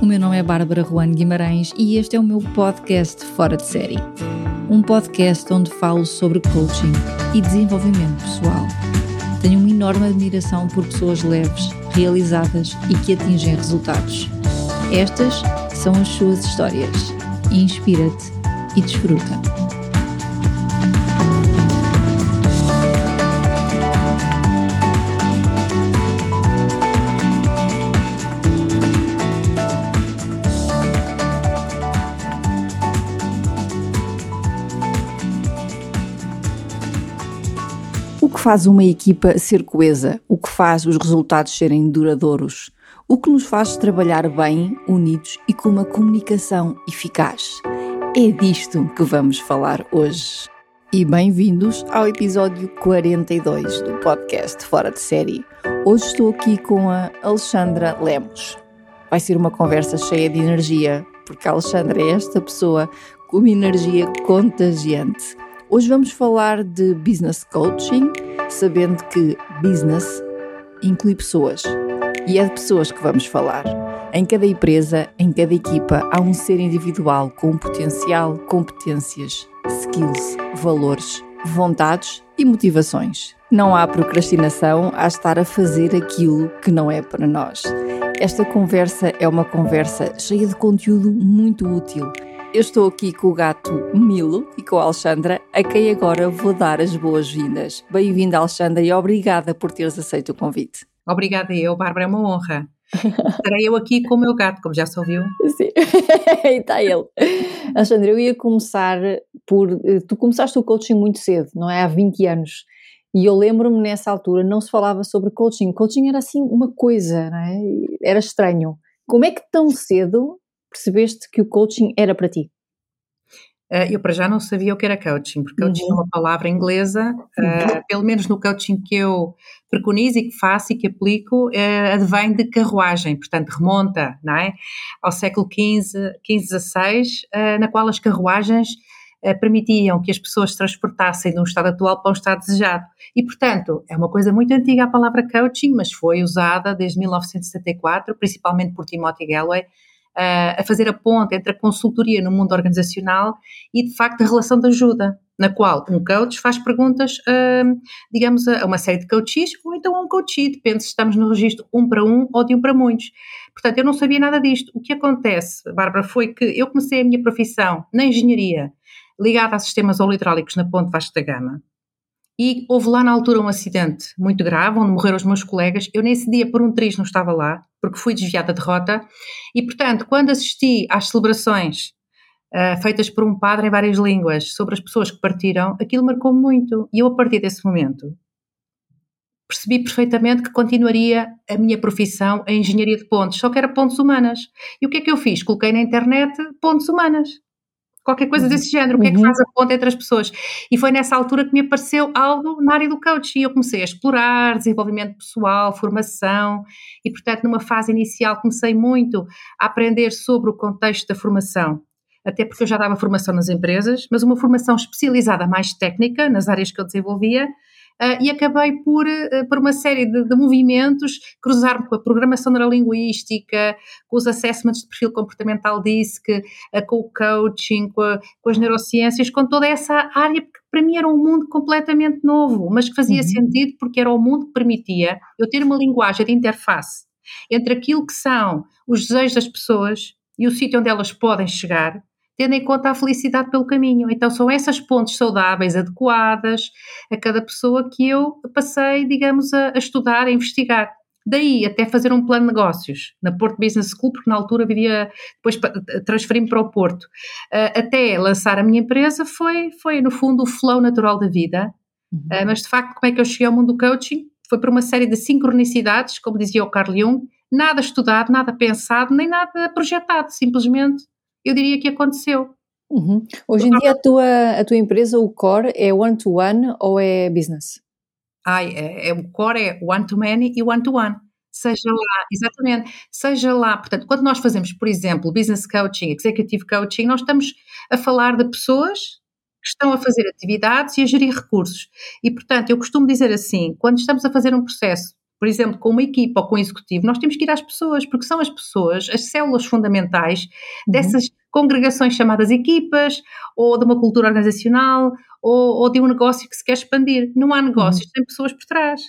O meu nome é Bárbara Juan Guimarães e este é o meu podcast Fora de Série. Um podcast onde falo sobre coaching e desenvolvimento pessoal. Tenho uma enorme admiração por pessoas leves, realizadas e que atingem resultados. Estas são as suas histórias. Inspira-te e desfruta. Faz uma equipa ser coesa? O que faz os resultados serem duradouros? O que nos faz trabalhar bem, unidos e com uma comunicação eficaz? É disto que vamos falar hoje. E bem-vindos ao episódio 42 do podcast Fora de Série. Hoje estou aqui com a Alexandra Lemos. Vai ser uma conversa cheia de energia, porque a Alexandra é esta pessoa com uma energia contagiante Hoje vamos falar de business coaching, sabendo que business inclui pessoas. E é de pessoas que vamos falar. Em cada empresa, em cada equipa, há um ser individual com potencial, competências, skills, valores, vontades e motivações. Não há procrastinação a estar a fazer aquilo que não é para nós. Esta conversa é uma conversa cheia de conteúdo muito útil eu estou aqui com o gato Milo e com a Alexandra, a quem agora vou dar as boas-vindas. Bem-vinda, Alexandra, e obrigada por teres aceito o convite. Obrigada eu, Bárbara, é uma honra. Estarei eu aqui com o meu gato, como já se ouviu. Sim, e está ele. Alexandra, eu ia começar por. Tu começaste o coaching muito cedo, não é? Há 20 anos. E eu lembro-me nessa altura, não se falava sobre coaching. Coaching era assim uma coisa, não é? Era estranho. Como é que tão cedo percebeste que o coaching era para ti? Uh, eu para já não sabia o que era coaching, porque coaching é uhum. é uma palavra inglesa, uh, pelo menos no coaching que eu preconizo e que faço e que aplico, uh, advém de carruagem, portanto remonta não é? ao século XV, XV XVI, na qual as carruagens permitiam que as pessoas se transportassem de um estado atual para um estado desejado. E, portanto, é uma coisa muito antiga a palavra coaching, mas foi usada desde 1974, principalmente por Timothy Galloway, a fazer a ponte entre a consultoria no mundo organizacional e, de facto, a relação de ajuda, na qual um coach faz perguntas, digamos, a uma série de coaches ou então a um coachee, depende se estamos no registro um para um ou de um para muitos. Portanto, eu não sabia nada disto. O que acontece, Bárbara, foi que eu comecei a minha profissão na engenharia, ligada a sistemas oleotrólicos na Ponte Vasco da Gama. E houve lá na altura um acidente muito grave, onde morreram os meus colegas. Eu nesse dia, por um triz, não estava lá, porque fui desviada de rota. E, portanto, quando assisti às celebrações uh, feitas por um padre em várias línguas sobre as pessoas que partiram, aquilo marcou-me muito. E eu, a partir desse momento, percebi perfeitamente que continuaria a minha profissão a engenharia de pontes, só que era pontes humanas. E o que é que eu fiz? Coloquei na internet pontes humanas qualquer coisa desse género, o que é que uhum. faz a ponta entre as pessoas. E foi nessa altura que me apareceu algo na área do coaching e eu comecei a explorar desenvolvimento pessoal, formação e, portanto, numa fase inicial comecei muito a aprender sobre o contexto da formação. Até porque eu já dava formação nas empresas, mas uma formação especializada mais técnica, nas áreas que eu desenvolvia, Uh, e acabei por, uh, por uma série de, de movimentos, cruzar-me com a programação neurolinguística, com os assessments de perfil comportamental DISC, uh, com o coaching, com, a, com, as neurociências, com toda essa área que para mim era um mundo completamente novo, mas que fazia uhum. sentido porque era o mundo que permitia eu ter uma linguagem de interface entre aquilo que são os desejos das pessoas e o sítio onde elas podem chegar tendo em conta a felicidade pelo caminho. Então são essas pontes saudáveis, adequadas a cada pessoa que eu passei, digamos, a, a estudar, a investigar. Daí até fazer um plano de negócios na Porto Business School, porque na altura vivia, depois transferi-me para o Porto, uh, até lançar a minha empresa, foi, foi no fundo o flow natural da vida. Uhum. Uh, mas de facto, como é que eu cheguei ao mundo do coaching? Foi por uma série de sincronicidades, como dizia o Carl Jung, nada estudado, nada pensado, nem nada projetado, simplesmente eu diria que aconteceu. Uhum. Hoje em dia a tua, a tua empresa, o core, é one-to-one -one ou é business? Ai, é, é, o core é one-to-many e one-to-one. Seja lá, exatamente, seja lá, portanto, quando nós fazemos, por exemplo, business coaching, executive coaching, nós estamos a falar de pessoas que estão a fazer atividades e a gerir recursos. E, portanto, eu costumo dizer assim, quando estamos a fazer um processo por exemplo, com uma equipa ou com um executivo, nós temos que ir às pessoas, porque são as pessoas as células fundamentais uhum. dessas congregações chamadas equipas, ou de uma cultura organizacional, ou, ou de um negócio que se quer expandir. Não há negócios, uhum. tem pessoas por trás.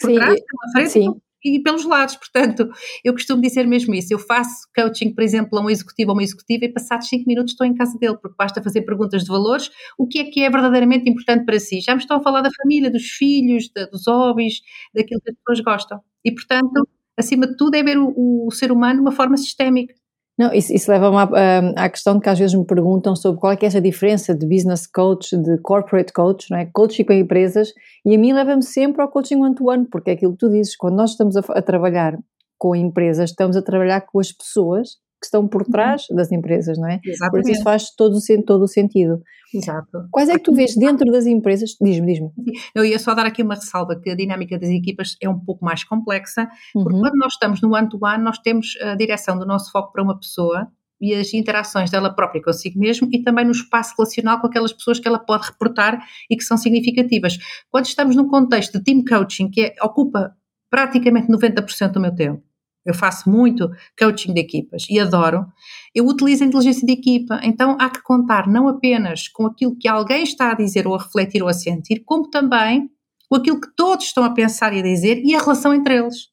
Por sim, trás, pela frente, sim e pelos lados. Portanto, eu costumo dizer mesmo isso. Eu faço coaching, por exemplo, a um executivo ou uma executiva e passados 5 minutos estou em casa dele, porque basta fazer perguntas de valores. O que é que é verdadeiramente importante para si? Já me estão a falar da família, dos filhos, da, dos hobbies, daquilo que as pessoas gostam. E, portanto, acima de tudo, é ver o, o ser humano de uma forma sistémica. Não, isso, isso leva-me à, à, questão de que às vezes me perguntam sobre qual é é essa diferença de business coach, de corporate coach, não é? Coaching com empresas, e a mim leva-me sempre ao coaching one-to-one, porque é aquilo que tu dizes, quando nós estamos a, a, trabalhar com empresas, estamos a trabalhar com as pessoas que estão por uhum. trás uhum. das empresas, não é? Exatamente. Por isso faz todo, todo o sentido. Exato. Quais é que tu vês dentro das empresas? Diz-me, diz-me. Eu ia só dar aqui uma ressalva que a dinâmica das equipas é um pouco mais complexa, porque uhum. quando nós estamos no one-to-one, -one, nós temos a direção do nosso foco para uma pessoa e as interações dela própria consigo mesmo e também no espaço relacional com aquelas pessoas que ela pode reportar e que são significativas. Quando estamos num contexto de team coaching, que é, ocupa praticamente 90% do meu tempo, eu faço muito coaching de equipas e adoro. Eu utilizo a inteligência de equipa, então há que contar não apenas com aquilo que alguém está a dizer ou a refletir ou a sentir, como também com aquilo que todos estão a pensar e a dizer e a relação entre eles.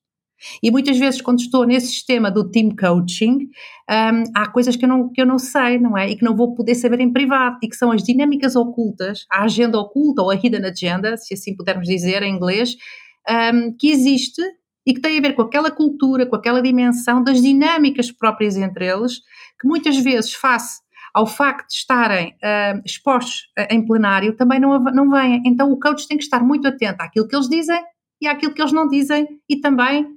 E muitas vezes, quando estou nesse sistema do team coaching, um, há coisas que eu, não, que eu não sei, não é? E que não vou poder saber em privado, e que são as dinâmicas ocultas, a agenda oculta ou a hidden agenda, se assim pudermos dizer em inglês, um, que existe e que tem a ver com aquela cultura, com aquela dimensão das dinâmicas próprias entre eles, que muitas vezes, face ao facto de estarem uh, expostos em plenário, também não, não vêm. Então o coach tem que estar muito atento àquilo que eles dizem e àquilo que eles não dizem e também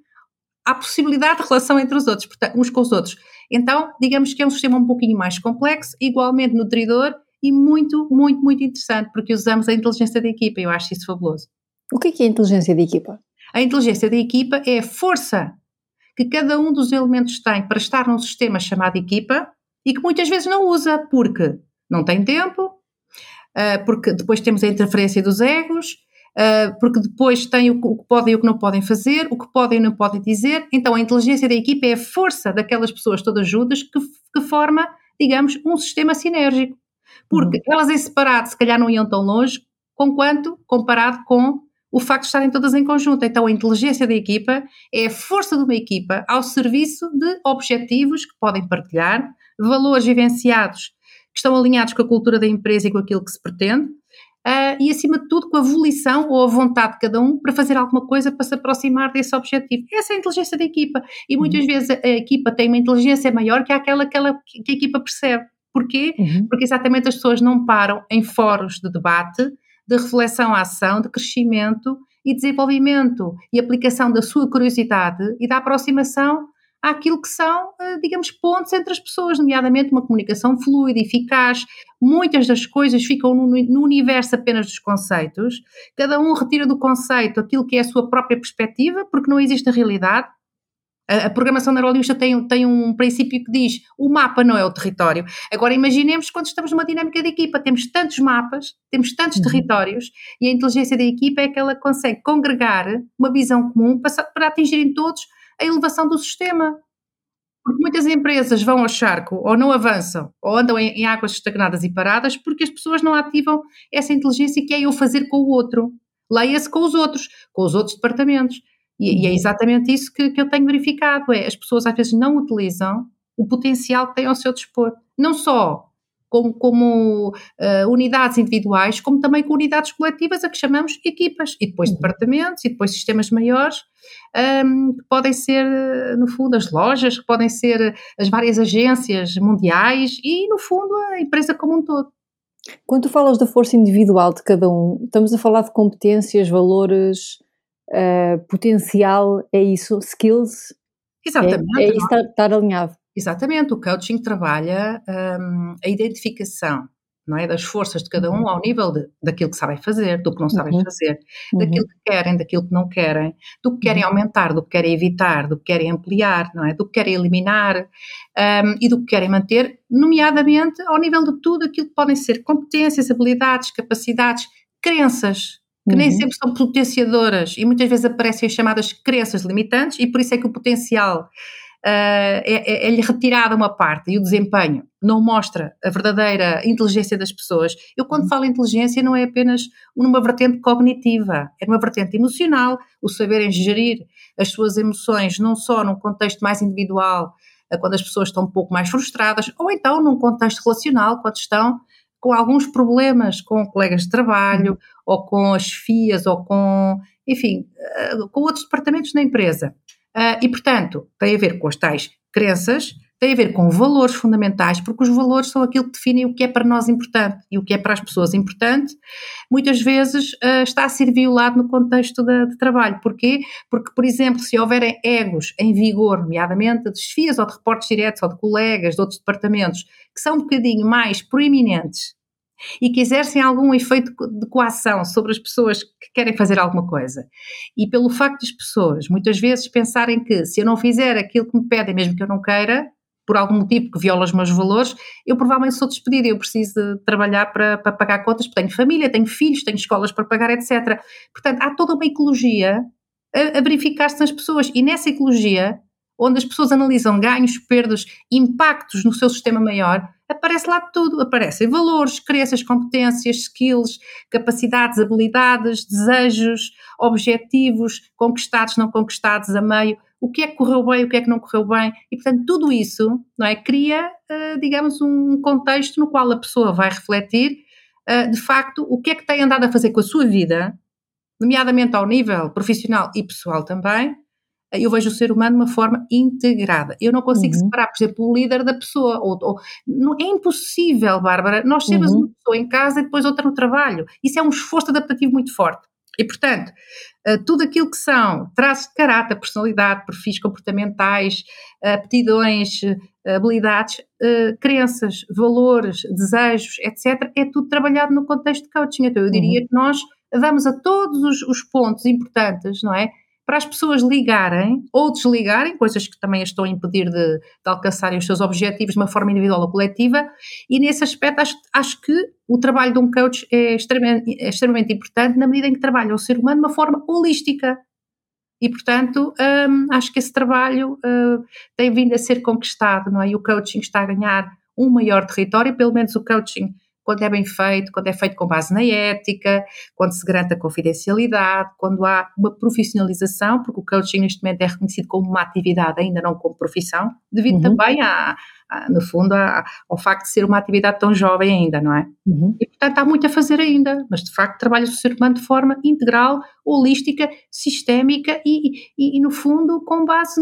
à possibilidade de relação entre os outros, portanto, uns com os outros. Então, digamos que é um sistema um pouquinho mais complexo, igualmente nutridor e muito, muito, muito interessante, porque usamos a inteligência da equipa eu acho isso fabuloso. O que é, que é a inteligência da equipa? A inteligência da equipa é a força que cada um dos elementos tem para estar num sistema chamado equipa e que muitas vezes não usa porque não tem tempo, ah, porque depois temos a interferência dos egos, ah, porque depois tem o que podem e o que não podem fazer, o que podem e não podem dizer. Então a inteligência da equipa é a força daquelas pessoas todas juntas que, que forma, digamos, um sistema sinérgico. Porque uhum. elas em separado se calhar não iam tão longe, com quanto comparado com o facto de estarem todas em conjunto. Então, a inteligência da equipa é a força de uma equipa ao serviço de objetivos que podem partilhar, valores vivenciados que estão alinhados com a cultura da empresa e com aquilo que se pretende, uh, e, acima de tudo, com a volição ou a vontade de cada um para fazer alguma coisa para se aproximar desse objetivo. Essa é a inteligência da equipa. E muitas uhum. vezes a, a, equipa tem uma inteligência maior que aquela que, ela, que a equipa percebe. Porquê? Uhum. Porque exatamente as pessoas não param em fóruns de debate de reflexão à ação, de crescimento e desenvolvimento e aplicação da sua curiosidade e da aproximação àquilo que são, eh, digamos, pontos entre as pessoas, nomeadamente uma comunicação fluida, eficaz. Muitas das coisas ficam no, no, universo apenas dos conceitos, cada um retira do conceito aquilo que é a sua própria perspectiva, porque não existe a realidade, a, a programação neurolinguística tem, tem um princípio que diz o mapa não é o território. Agora imaginemos quando estamos numa dinâmica de equipa, temos tantos mapas, temos tantos uhum. territórios e a inteligência da equipa é que ela consegue congregar uma visão comum para, para atingirem todos a elevação do sistema. Porque muitas empresas vão ao charco ou não avançam ou andam em, em, águas estagnadas e paradas porque as pessoas não ativam essa inteligência que é eu fazer com o outro. Leia-se com os outros, com os outros departamentos. E, e, é uhum. exatamente isso que, que eu tenho verificado: é as pessoas às vezes não utilizam o potencial que têm ao seu dispor. Não só como, como uh, unidades individuais, como também com unidades coletivas a que chamamos equipas, e depois uhum. departamentos, e depois sistemas maiores, um, ehm, que podem ser, no fundo, as lojas, que podem ser as várias agências mundiais e, no fundo, a empresa como um todo. Quando tu falas da força individual de cada um, estamos a falar de competências, valores, uh, potencial, é isso? Skills? Exatamente. É, é isso estar, estar alinhado. Exatamente, o coaching trabalha um, a identificação não é, das forças de cada um uhum. ao nível de, daquilo que sabem fazer, do que não sabem uhum. fazer, uhum. daquilo que querem, daquilo que não querem, do que querem uhum. aumentar, do que querem evitar, do que querem ampliar, não é, do que querem eliminar um, e do que querem manter, nomeadamente ao nível de tudo aquilo que podem ser competências, habilidades, capacidades, crenças, que uhum. nem sempre são potenciadoras e muitas vezes aparecem as chamadas crenças limitantes e por isso é que o potencial uh, é, é, é retirada uma parte e o desempenho não mostra a verdadeira inteligência das pessoas. Eu, quando uhum. falo inteligência, não é apenas numa vertente cognitiva, é numa vertente emocional, o saberem gerir as suas emoções, não só num contexto mais individual, uh, quando as pessoas estão um pouco mais frustradas, ou então num contexto relacional, quando estão com alguns problemas com colegas de trabalho, uhum. ou com as FIAs, ou com, enfim, uh, com outros departamentos na empresa. Uh, e, portanto, tem a ver com as tais crenças, tem a ver com valores fundamentais, porque os valores são aquilo que definem o que é para nós importante e o que é para as pessoas importante, muitas vezes uh, está a ser violado no contexto de, de, trabalho. Porquê? Porque, por exemplo, se houverem egos em vigor, nomeadamente de desfias ou de reportes diretos ou de colegas de outros departamentos, que são um bocadinho mais proeminentes e que exercem algum efeito de coação sobre as pessoas que querem fazer alguma coisa. E pelo facto das pessoas muitas vezes pensarem que se eu não fizer aquilo que me pedem, mesmo que eu não queira, por algum motivo que viola os meus valores, eu provavelmente sou despedida, eu preciso de trabalhar para, para pagar contas, porque tenho família, tenho filhos, tenho escolas para pagar, etc. Portanto, há toda uma ecologia a, a verificar-se nas pessoas e nessa ecologia, onde as pessoas analisam ganhos, perdas, impactos no seu sistema maior, aparece lá tudo. Aparecem valores, crenças, competências, skills, capacidades, habilidades, desejos, objetivos, conquistados, não conquistados a meio, o que é que correu bem, o que é que não correu bem. E, portanto, tudo isso não é, cria, uh, digamos, um contexto no qual a pessoa vai refletir, uh, de facto, o que é que tem andado a fazer com a sua vida, nomeadamente ao nível profissional e pessoal também, eu vejo o ser humano de uma forma integrada. Eu não consigo uhum. separar, por exemplo, o líder da pessoa. Ou, ou, não, é impossível, Bárbara, nós sermos uhum. uma pessoa em casa e depois outra no trabalho. Isso é um esforço adaptativo muito forte. E, portanto, uh, tudo aquilo que são traços de caráter, personalidade, perfis comportamentais, aptidões, uh, habilidades, uh, crenças, valores, desejos, etc., é tudo trabalhado no contexto de coaching. Então, eu diria uhum. que nós damos a todos os, os pontos importantes, não é? Para as pessoas ligarem ou desligarem, coisas que também as estão a impedir de, de alcançarem os seus objetivos de uma forma individual ou coletiva, e nesse aspecto acho, acho que o trabalho de um coach é extremamente, é extremamente importante na medida em que trabalha o ser humano de uma forma holística. E, portanto, hum, acho que esse trabalho hum, tem vindo a ser conquistado, não é? E o coaching está a ganhar um maior território, pelo menos o coaching quando é bem feito, quando é feito com base na ética, quando se garante a confidencialidade, quando há uma profissionalização, porque o coaching neste momento é reconhecido como uma atividade, ainda não como profissão, devido uhum. também à, no fundo, ao facto de ser uma atividade tão jovem ainda, não é? Uhum. E, portanto, há muito a fazer ainda, mas de facto trabalha-se o ser humano de forma integral, holística, sistémica e, e, e, no fundo, com base,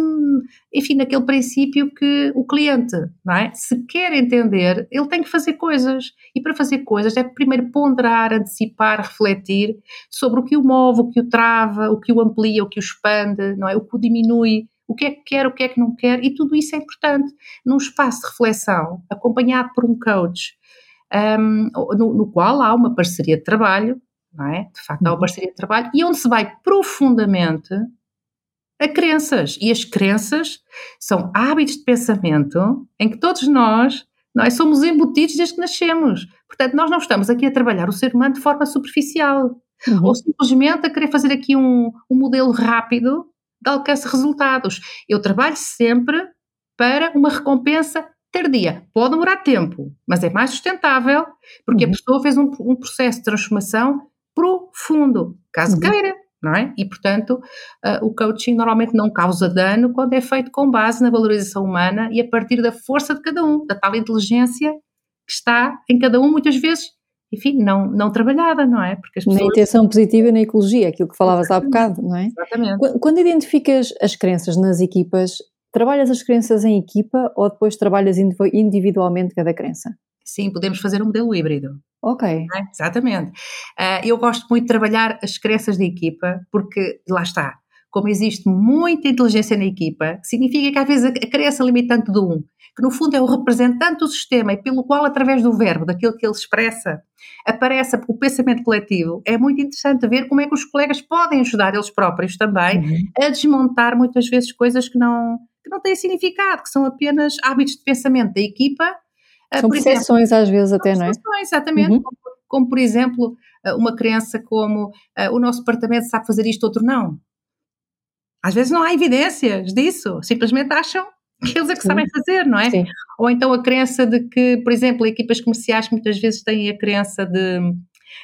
enfim, naquele princípio que o cliente, não é? Se quer entender, ele tem que fazer coisas. E para fazer coisas é primeiro ponderar, antecipar, refletir sobre o que o move, o que o trava, o que o amplia, o que o expande, não é? O que o diminui o que é que quer, o que é que não quer, e tudo isso é importante. Num espaço de reflexão, acompanhado por um coach, um, no, no, qual há uma parceria de trabalho, não é? De facto, há uma uhum. parceria de trabalho, e onde se vai profundamente a crenças. E as crenças são hábitos de pensamento em que todos nós é, somos embutidos desde que nascemos. Portanto, nós não estamos aqui a trabalhar o ser humano de forma superficial. Uhum. Ou simplesmente a querer fazer aqui um, um modelo rápido de alcance resultados. Eu trabalho sempre para uma recompensa tardia. Pode demorar tempo, mas é mais sustentável, porque uhum. a pessoa fez um, um, processo de transformação profundo, caso uhum. queira, não é? E, portanto, uh, o coaching normalmente não causa dano quando é feito com base na valorização humana e a partir da força de cada um, da tal inteligência que está em cada um, muitas vezes enfim, não, não trabalhada, não é? Porque as pessoas... Na intenção positiva e na ecologia, aquilo que falavas Exatamente. há bocado, não é? Exatamente. Quando identificas as crenças nas equipas, trabalhas as crenças em equipa ou depois trabalhas individualmente cada crença? Sim, podemos fazer um modelo híbrido. Ok. É? Exatamente. Uh, eu gosto muito de trabalhar as crenças de equipa porque, lá está, como existe muita inteligência na equipa, significa que às vezes a crença limitante do um que no fundo é o representante do sistema e pelo qual, através do verbo, daquilo que ele expressa, aparece o pensamento coletivo, é muito interessante ver como é que os colegas podem ajudar eles próprios também uhum. a desmontar muitas vezes coisas que não, que não têm significado, que são apenas hábitos de pensamento da equipa. Ah, são percepções às vezes até, não é? Exatamente, uhum. como, como, por exemplo, uh, uma crença como uh, o nosso departamento sabe fazer isto, outro não. Às vezes não há evidências disso, simplesmente acham eles é que Sim. sabem fazer, não é? Sim. Ou então a crença de que, por exemplo, equipas comerciais muitas vezes têm a crença de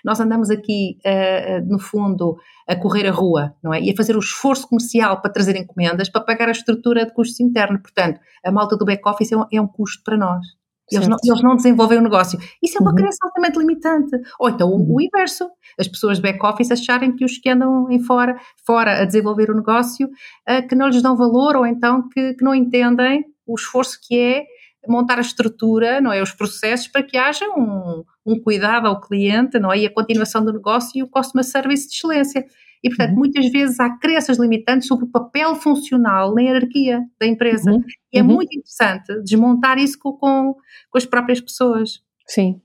nós andamos aqui, uh, no fundo, a correr a rua, não é? E a fazer o esforço comercial para trazer encomendas, para pagar a estrutura de custos internos. Portanto, a malta do back-office é, um, é um custo para nós. Eles não, eles não, desenvolvem o negócio. Isso é uma uhum. crença altamente limitante. Ou então o, o uhum. inverso. As pessoas de back-office acharem que os que andam em fora, fora a desenvolver o negócio, uh, que não lhes dão valor ou então que, que não entendem o esforço que é montar a estrutura, não é, os processos para que haja um, um cuidado ao cliente, não é, e a continuação do negócio e o customer service de excelência. E, portanto, uhum. muitas vezes há crenças limitantes sobre o papel funcional na hierarquia da empresa. Uhum. E é uhum. muito interessante desmontar isso com, com, com as próprias pessoas. Sim,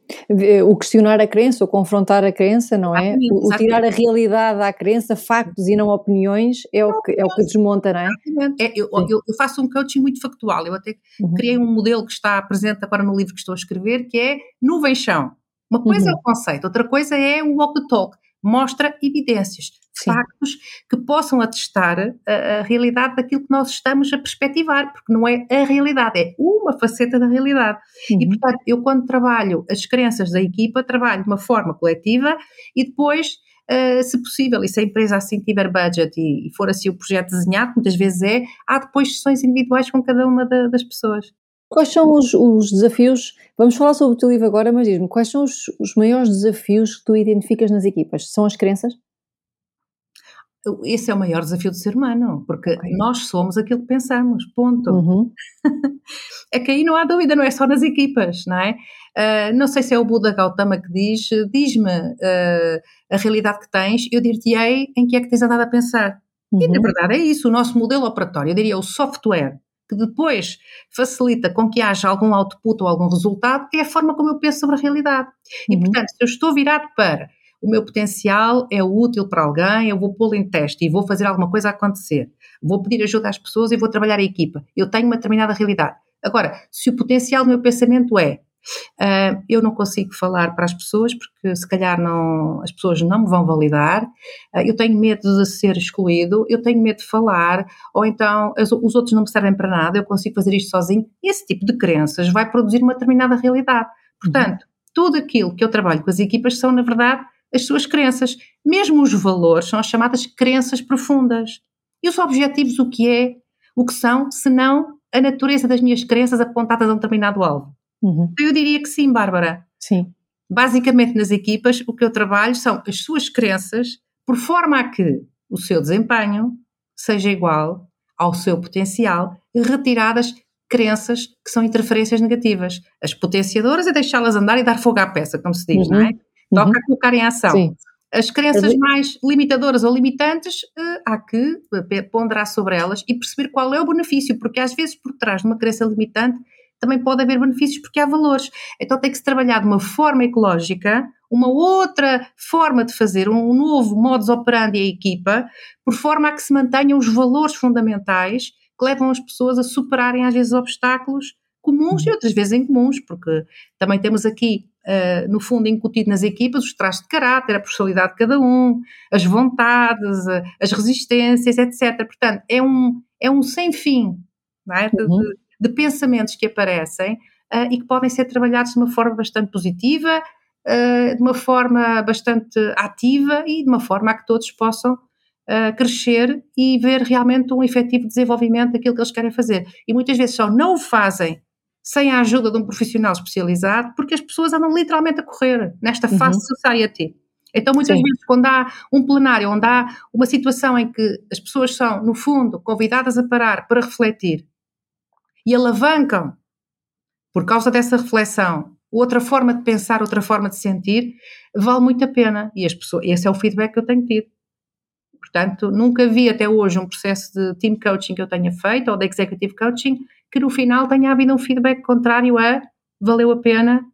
o questionar a crença, o confrontar a crença, não é? o, o tirar a realidade à crença, factos e não opiniões, é o que, é o que desmonta, não é? é eu, eu, eu, faço um coaching muito factual, eu até uhum. criei um modelo que está presente agora no livro que estou a escrever, que é nuvem-chão. Uma coisa uhum. é o conceito, outra coisa é o walk the talk mostra evidências, Sim. factos que possam atestar a, a, realidade daquilo que nós estamos a perspectivar, porque não é a realidade, é uma faceta da realidade. Uhum. E, portanto, eu quando trabalho as crenças da equipa, trabalho de uma forma coletiva e depois Uh, se possível, e se a empresa assim tiver budget e, e, for assim o projeto desenhado, muitas vezes é, há depois sessões individuais com cada uma da, das pessoas. Quais são os, os, desafios? Vamos falar sobre o teu livro agora, mas diz-me, quais são os, os maiores desafios que tu identificas nas equipas? São as crenças? Esse é o maior desafio do ser humano, porque okay. nós somos aquilo que pensamos, ponto. Uhum. é que aí não há dúvida, não é só nas equipas, não é? Uh, não sei se é o Buda Gautama que diz, diz-me uh, a realidade que tens, eu dir-te-ei em que é que tens andado a pensar. Uhum. E na uhum. verdade é isso, o nosso modelo operatório, eu diria o software que depois facilita com que haja algum output ou algum resultado, é a forma como eu penso sobre a realidade. E, uhum. portanto, se eu estou virado para o meu potencial é útil para alguém, eu vou pô-lo em teste e vou fazer alguma coisa acontecer, vou pedir ajuda às pessoas e vou trabalhar a equipa. Eu tenho uma determinada realidade. Agora, se o potencial do meu pensamento é Uh, eu não consigo falar para as pessoas porque se calhar não, as pessoas não me vão validar, uh, eu tenho medo de ser excluído, eu tenho medo de falar, ou então as, os outros não me servem para nada, eu consigo fazer isto sozinho. Esse tipo de crenças vai produzir uma determinada realidade. Portanto, tudo aquilo que eu trabalho com as equipas são, na verdade, as suas crenças. Mesmo os valores são as chamadas crenças profundas. E os objetivos, o que é? O que são, senão a natureza das minhas crenças apontadas a um determinado alvo. Uhum. Eu diria que sim, Bárbara. Sim. Basicamente, nas equipas, o que eu trabalho são as suas crenças, por forma a que o seu desempenho seja igual ao seu potencial, retiradas crenças que são interferências negativas. As potenciadoras é deixá-las andar e dar fogo à peça, como se diz, uhum. não é? Toca uhum. a colocar em ação. Sim. As crenças mais limitadoras ou limitantes, uh, há que ponderar sobre elas e perceber qual é o benefício, porque às vezes por trás de uma crença limitante também pode haver benefícios porque há valores. Então tem que se trabalhar de uma forma ecológica, uma outra forma de fazer, um novo modus operandi a equipa, por forma a que se mantenham os valores fundamentais que levam as pessoas a superarem às vezes obstáculos comuns e outras vezes incomuns, porque também temos aqui, uh, no fundo, incutido nas equipas os traços de caráter, a personalidade de cada um, as vontades, uh, as resistências, etc. Portanto, é um, é um sem fim não é? de, uhum de pensamentos que aparecem uh, e que podem ser trabalhados de uma forma bastante positiva, uh, de uma forma bastante ativa e de uma forma a que todos possam uh, crescer e ver realmente um efetivo desenvolvimento daquilo que eles querem fazer. E muitas vezes só não o fazem sem a ajuda de um profissional especializado, porque as pessoas andam literalmente a correr nesta uhum. fast society. Então, muitas Sim. vezes, quando há um plenário onde há uma situação em que as pessoas são, no fundo, convidadas a parar para refletir e alavancam, por causa dessa reflexão, outra forma de pensar, outra forma de sentir, vale muito a pena. E as pessoas, esse é o feedback que eu tenho tido. Portanto, nunca vi até hoje um processo de team coaching que eu tenha feito ou de executive coaching que no final tenha havido um feedback contrário a valeu a pena,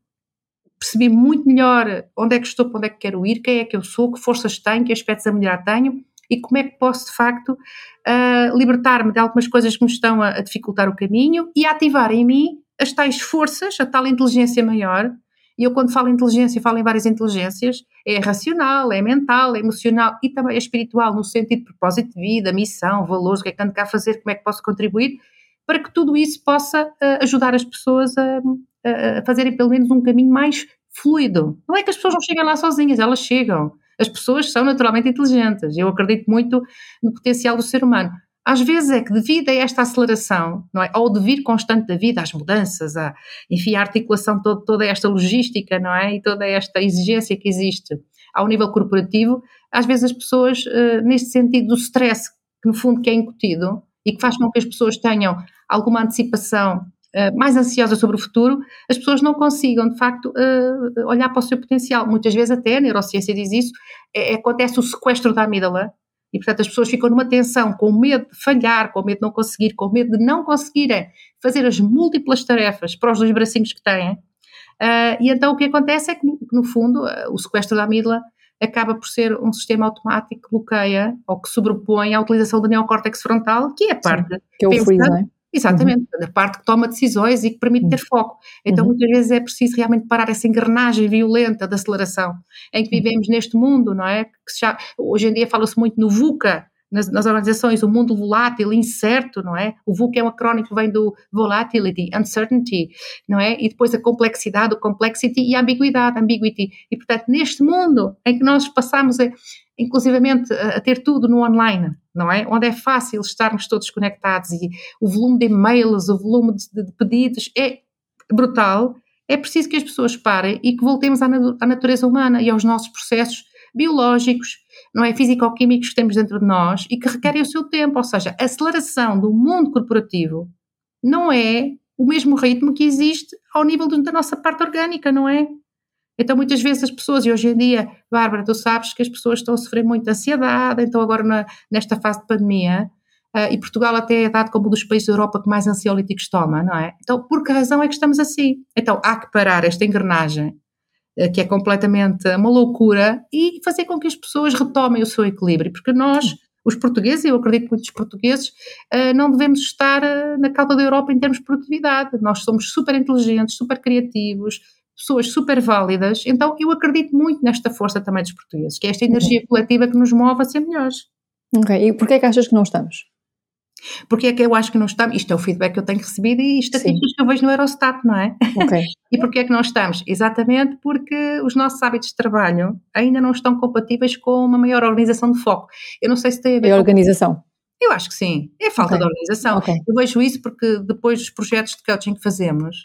percebi muito melhor onde é que estou, para onde é que quero ir, quem é que eu sou, que forças tenho, que aspectos a melhorar tenho e como é que posso, de facto, uh, libertar-me de algumas coisas que me estão a, a, dificultar o caminho e ativar em mim as tais forças, a tal inteligência maior E eu, quando falo inteligência, falo em várias inteligências: é racional, é mental, é emocional e também é espiritual, no sentido de propósito de vida, missão, valores, o que é que ando cá a fazer, como é que posso contribuir, para que tudo isso possa uh, ajudar as pessoas a, a, fazerem pelo menos um caminho mais fluido. Não é que as pessoas não chegam lá sozinhas, elas chegam. As pessoas são naturalmente inteligentes. Eu acredito muito no potencial do ser humano. Às vezes é que devido a esta aceleração, não é? Ao devir constante da vida, às mudanças, a, enfim, a articulação, todo, toda esta logística, não é? E toda esta exigência que existe ao nível corporativo, às vezes as pessoas, uh, neste sentido do stress, que no fundo que é incutido e que faz com que as pessoas tenham alguma antecipação mais ansiosa sobre o futuro, as pessoas não consigam, de facto, uh, olhar para o seu potencial. Muitas vezes até, a neurociência diz isso, é, acontece o sequestro da amígdala, e, portanto, as pessoas ficam numa tensão, com medo de falhar, com medo de não conseguir, com medo de não conseguirem fazer as múltiplas tarefas para os dois bracinhos que têm. Uh, e então o que acontece é que, no fundo, uh, o sequestro da amígdala acaba por ser um sistema automático que bloqueia ou que sobrepõe a utilização do neocórtex frontal, que é a parte Sim, que é o freeze, não é? Exatamente, uhum. a parte que toma decisões e que permite ter foco. Então, uhum. muitas vezes é preciso realmente parar essa engrenagem violenta da aceleração em que vivemos neste mundo, não é? Que já, hoje em dia fala-se muito no VUCA, nas, nas, organizações, o mundo volátil, incerto, não é? O VUCA é um acrónimo que vem do volatility, uncertainty, não é? E depois a complexidade, o complexity e a ambiguidade, ambiguity. E, portanto, neste mundo em que nós passamos a inclusivamente a, a, ter tudo no online, não é? Onde é fácil estarmos todos conectados e o volume de e-mails, o volume de, de pedidos é brutal. É preciso que as pessoas parem e que voltemos à, à natureza humana e aos nossos processos biológicos, não é? Físico-químicos que temos dentro de nós e que requerem o seu tempo. Ou seja, a aceleração do mundo corporativo não é o mesmo ritmo que existe ao nível da nossa parte orgânica, não é? Então, muitas vezes as pessoas, e hoje em dia, Bárbara, tu sabes que as pessoas estão a sofrer muita ansiedade, então agora na, nesta fase de pandemia, uh, e Portugal até é dado como um dos países da Europa que mais ansiolíticos toma, não é? Então, por que razão é que estamos assim? Então, há que parar esta engrenagem, uh, que é completamente uma loucura, e fazer com que as pessoas retomem o seu equilíbrio, porque nós os portugueses, eu acredito que muitos portugueses, uh, não devemos estar na cauda da Europa em termos de produtividade. Nós somos super inteligentes, super criativos, pessoas super válidas. Então, eu acredito muito nesta força também dos portugueses, que é esta energia coletiva que nos move a ser melhores. Ok, e porquê é que achas que não estamos? Porque é que eu acho que não estamos? Isto é o feedback que eu tenho recebido e estatísticas que eu vejo no Eurostat, não é? Ok. e porquê é que não estamos? Exatamente porque os nossos hábitos de trabalho ainda não estão compatíveis com uma maior organização de foco. Eu não sei se tem a ver é a organização. Eu acho que sim, é falta okay. de organização. Okay. Eu vejo isso porque depois dos projetos de coaching que fazemos,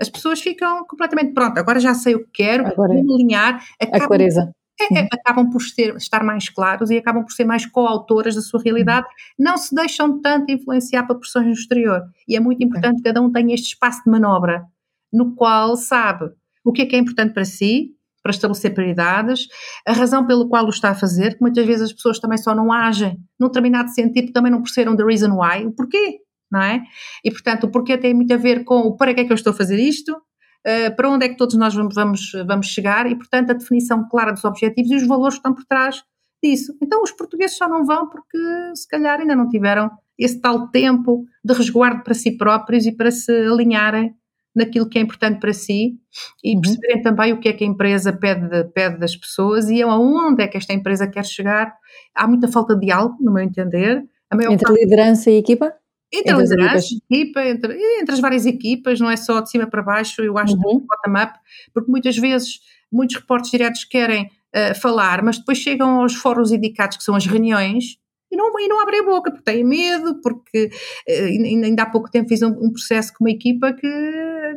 as pessoas ficam completamente pronto. Agora já sei o que quero, agora, vou alinhar. Acabam, a clareza. É, é, acabam por ser, estar mais claros e acabam por ser mais coautoras da sua realidade, não se deixam tanto influenciar para pressões no exterior. E é muito importante que cada um tenha este espaço de manobra, no qual sabe o que é que é importante para si, para estabelecer prioridades, a razão pela qual o está a fazer, que muitas vezes as pessoas também só não agem num determinado sentido, também não perceberam the reason why, o porquê não é? E, portanto, o porquê tem muito a ver com o para que é que eu estou a fazer isto, uh, para onde é que todos nós vamos, vamos chegar e, portanto, a definição clara dos objetivos e os valores que estão por trás disso. Então, os portugueses só não vão porque, se calhar, ainda não tiveram esse tal tempo de resguardo para si próprios e para se alinharem naquilo que é importante para si e uhum. perceberem também o que é que a empresa pede, pede das pessoas e aonde é que esta empresa quer chegar. Há muita falta de diálogo, no meu entender. Entre parte... liderança e equipa? Entre, entre liderança, equipa, entre, entre as várias equipas, não é só de cima para baixo, eu acho uhum. que bottom-up, porque muitas vezes muitos reportes diretos querem uh, falar, mas depois chegam aos fóruns indicados, que são as reuniões, e não, e não abrem a boca, porque têm medo, porque uh, ainda há pouco tempo fiz um, um, processo com uma equipa que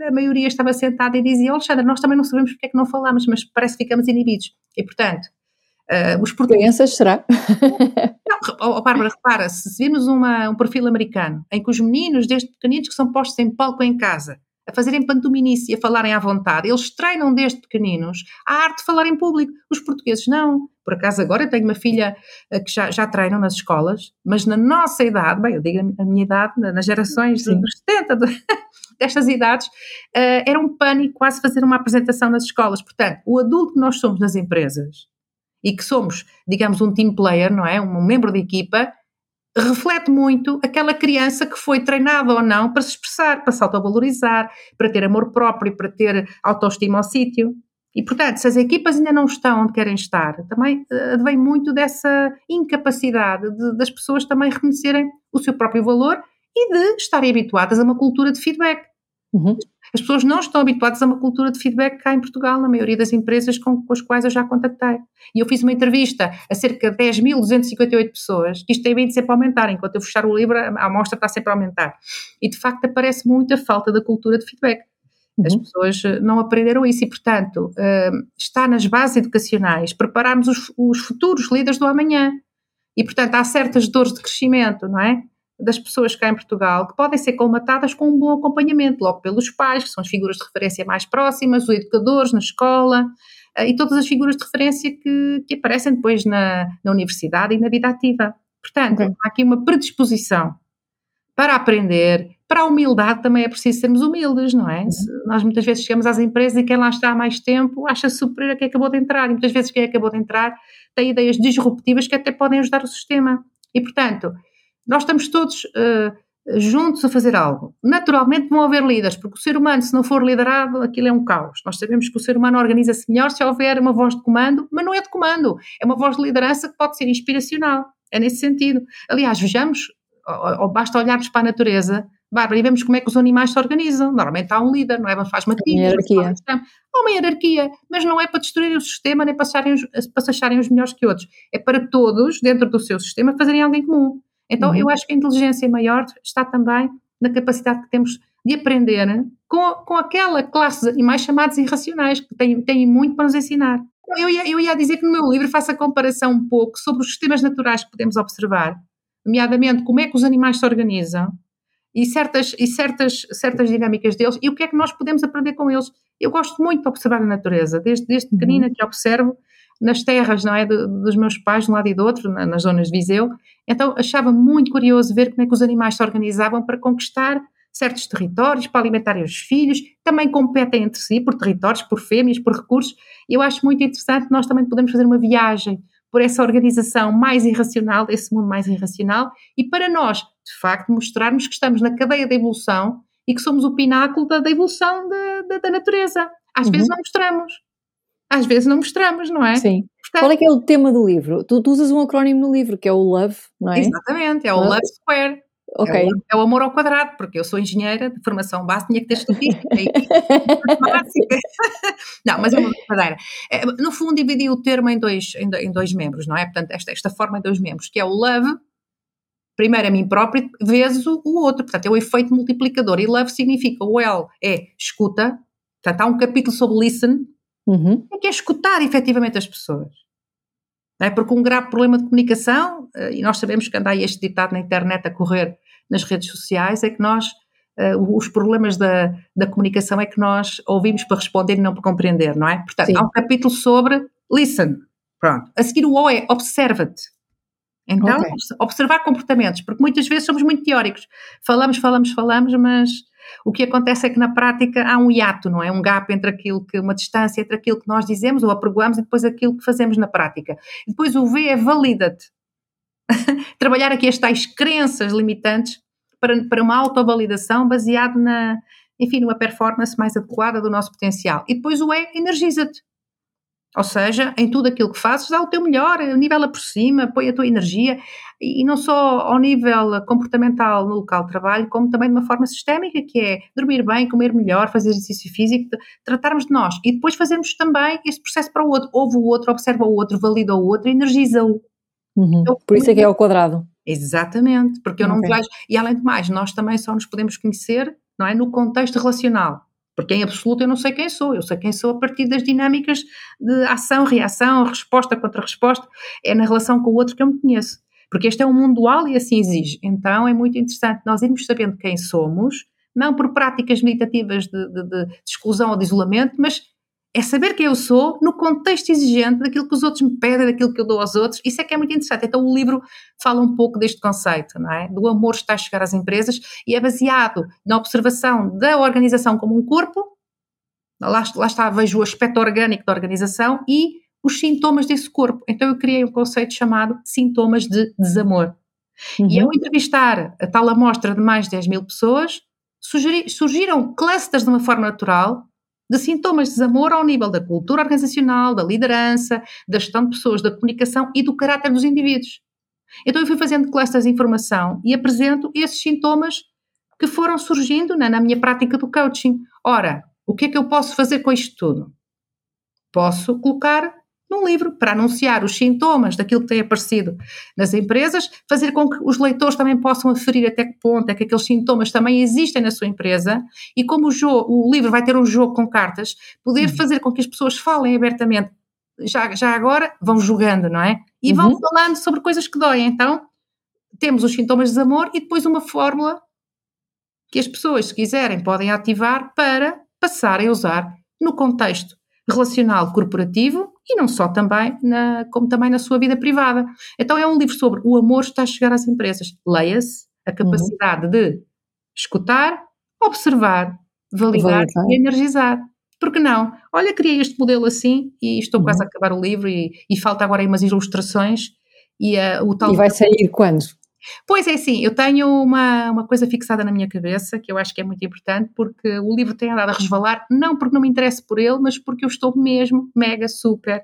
a maioria estava sentada e dizia, Alexandre, nós também não sabemos porque é que não falamos, mas parece que ficamos inibidos. E, portanto, Uh, os portugueses, será? Não, oh, Bárbara, repara, se virmos uma, um perfil americano em que os meninos, desde pequeninos, que são postos em palco em casa, a fazerem pantominice e a falarem à vontade, eles treinam desde pequeninos a arte de falar em público. Os portugueses não. Por acaso agora eu tenho uma filha uh, que já, já treinam nas escolas, mas na nossa idade, bem, eu digo a minha idade, nas gerações Sim. dos 70, de, destas idades, uh, era um pânico quase fazer uma apresentação nas escolas. Portanto, o adulto que nós somos nas empresas, e que somos, digamos, um team player, não é? Um membro de equipa, reflete muito aquela criança que foi treinada ou não para se expressar, para se autovalorizar, para ter amor próprio, para ter autoestima ao sítio. E, portanto, se as equipas ainda não estão onde querem estar, também uh, vem muito dessa incapacidade de, das pessoas também reconhecerem o seu próprio valor e de estarem habituadas a uma cultura de feedback. Uhum. As pessoas não estão habituadas a uma cultura de feedback cá em Portugal, na maioria das empresas com, com as quais eu já contactei. E eu fiz uma entrevista a cerca de 10.258 pessoas, que isto tem bem de sempre aumentar, enquanto eu fechar o livro, a amostra está sempre a aumentar. E de facto aparece muito a falta da cultura de feedback. As uhum. pessoas eh, não aprenderam isso e, portanto, uh, está nas bases educacionais prepararmos os, os futuros líderes do amanhã. E, portanto, há certas dores de crescimento, não é? Das pessoas cá em Portugal que podem ser colmatadas com um bom acompanhamento, logo pelos pais, que são as figuras de referência mais próximas, os educadores na escola eh, e todas as figuras de referência que, que aparecem depois na, na, universidade e na vida ativa. Portanto, okay. há aqui uma predisposição para aprender, para a humildade também é preciso sermos humildes, não é? Uhum. Nós muitas vezes chegamos às empresas e quem lá está há mais tempo acha superior a quem acabou de entrar, e muitas vezes quem acabou de entrar tem ideias disruptivas que até podem ajudar o sistema. E, portanto, nós estamos todos uh, juntos a fazer algo. Naturalmente vão haver líderes, porque o ser humano, se não for liderado, aquilo é um caos. Nós sabemos que o ser humano organiza-se melhor se houver uma voz de comando, mas não é de comando, é uma voz de liderança que pode ser inspiracional. É nesse sentido. Aliás, vejamos, ou, ou basta olharmos para a natureza, Bárbara, e vemos como é que os animais se organizam. Normalmente há um líder, não é? Faz uma hierarquia. Há uma hierarquia, mas não é para destruir o sistema nem para se acharem, os, melhores que outros. É para todos, dentro do seu sistema, fazerem alguém comum. Então, uhum. eu acho que a inteligência maior está também na capacidade que temos de aprender com, com aquela classe de animais chamados irracionais, que têm, têm muito para nos ensinar. Eu ia, eu ia dizer que no meu livro faço a comparação um pouco sobre os sistemas naturais que podemos observar, nomeadamente como é que os animais se organizam e certas, e certas, certas dinâmicas deles e o que é que nós podemos aprender com eles. Eu gosto muito de observar a natureza, desde, desde uhum. pequenina que observo nas terras, não é, de, dos meus pais, de um lado e do outro, na, nas zonas de Viseu. Então achava muito curioso ver como é que os animais se organizavam para conquistar certos territórios, para alimentarem os filhos, também competem entre si por territórios, por fêmeas, por recursos. E eu acho muito interessante, nós também podemos fazer uma viagem por essa organização mais irracional, esse mundo mais irracional, e para nós, de facto, mostrarmos que estamos na cadeia da evolução e que somos o pináculo da, da evolução da, da, da natureza. Às uhum. vezes não mostramos às vezes não mostramos, não é? Sim. Portanto, Qual é que é o tema do livro? Tu, tu, usas um acrónimo no livro, que é o LOVE, não é? Exatamente, é o Love, Love Square. Ok. É o, é o, amor ao quadrado, porque eu sou engenheira de formação base, tinha que ter estatística. não, mas é uma brincadeira. É, no fundo, dividi o termo em dois, em, em dois membros, não é? Portanto, esta, esta forma em dois membros, que é o love, primeiro a mim próprio, vezes o, o outro. Portanto, é o efeito multiplicador. E love significa, o L é escuta, portanto, há um capítulo sobre listen, Uhum. É que é escutar efetivamente as pessoas. É? Porque um grave problema de comunicação, eh, e nós sabemos que anda aí este ditado na internet a correr nas redes sociais, é que nós, uh, os problemas da, da comunicação é que nós ouvimos para responder e não para compreender, não é? Portanto, Sim. há um capítulo sobre listen. Pronto. A seguir o O é observa-te. Então, okay. observar comportamentos, porque muitas vezes somos muito teóricos. Falamos, falamos, falamos, mas o que acontece é que na prática há um hiato, não é? Um gap entre aquilo que, uma distância entre aquilo que nós dizemos ou apregoamos e depois aquilo que fazemos na prática. Depois o V é valida-te. Trabalhar aqui as tais crenças limitantes para, para uma autovalidação baseado na, enfim, numa performance mais adequada do nosso potencial. E depois o E, energiza-te. Ou seja, em tudo aquilo que fazes, dá o teu melhor, nivela por cima, põe a tua energia, e não só ao nível comportamental no local de trabalho, como também de uma forma sistémica, que é dormir bem, comer melhor, fazer exercício físico, tratarmos de nós. E depois fazermos também esse processo para o outro. Ouve o outro, observa o outro, valida o outro, energiza-o. Uhum. Então, por isso é que é ao quadrado. Exatamente, porque eu não okay. vejo. E além de mais, nós também só nos podemos conhecer não é, no contexto relacional. Porque em absoluto eu não sei quem sou, eu sei quem sou a partir das dinâmicas de ação, reação, resposta contra resposta. É na relação com o outro que eu me conheço. Porque este é um mundo dual e assim exige. Então é muito interessante nós irmos sabendo quem somos, não por práticas meditativas de, de, de, exclusão ou de isolamento, mas é saber quem eu sou no contexto exigente daquilo que os outros me pedem, daquilo que eu dou aos outros. Isso é que é muito interessante. Então o livro fala um pouco deste conceito, não é? Do amor está a chegar às empresas e é baseado na observação da organização como um corpo. Lá, lá está, vejo o aspecto orgânico da organização e os sintomas desse corpo. Então eu criei um conceito chamado sintomas de desamor. Uhum. E ao entrevistar a tal amostra de mais de 10 mil pessoas, surgiram clusters de uma forma natural de sintomas de desamor ao nível da cultura organizacional, da liderança, da gestão de pessoas, da comunicação e do caráter dos indivíduos. Então eu fui fazendo clusters de informação e apresento esses sintomas que foram surgindo na, na minha prática do coaching. Ora, o que é que eu posso fazer com isto tudo? Posso colocar num livro para anunciar os sintomas daquilo que tem aparecido nas empresas, fazer com que os leitores também possam aferir até que ponto é que aqueles sintomas também existem na sua empresa e como o, jogo, o livro vai ter um jogo com cartas, poder uhum. fazer com que as pessoas falem abertamente. Já, já agora vão jogando, não é? E vão uhum. falando sobre coisas que doem. Então, temos os sintomas de desamor e depois uma fórmula que as pessoas, se quiserem, podem ativar para passarem a usar no contexto relacional corporativo e não só também, na, como também na sua vida privada. Então é um livro sobre o amor está a chegar às empresas. Leia-se a capacidade uhum. de escutar, observar, validar e energizar. Porque não? Olha, criei este modelo assim e estou uhum. quase a acabar o livro e, e falta agora aí umas ilustrações e uh, o tal... E vai sair quando? Pois é, sim, eu tenho uma, uma coisa fixada na minha cabeça que eu acho que é muito importante, porque o livro tem andado a resvalar, não porque não me interesse por ele, mas porque eu estou mesmo mega super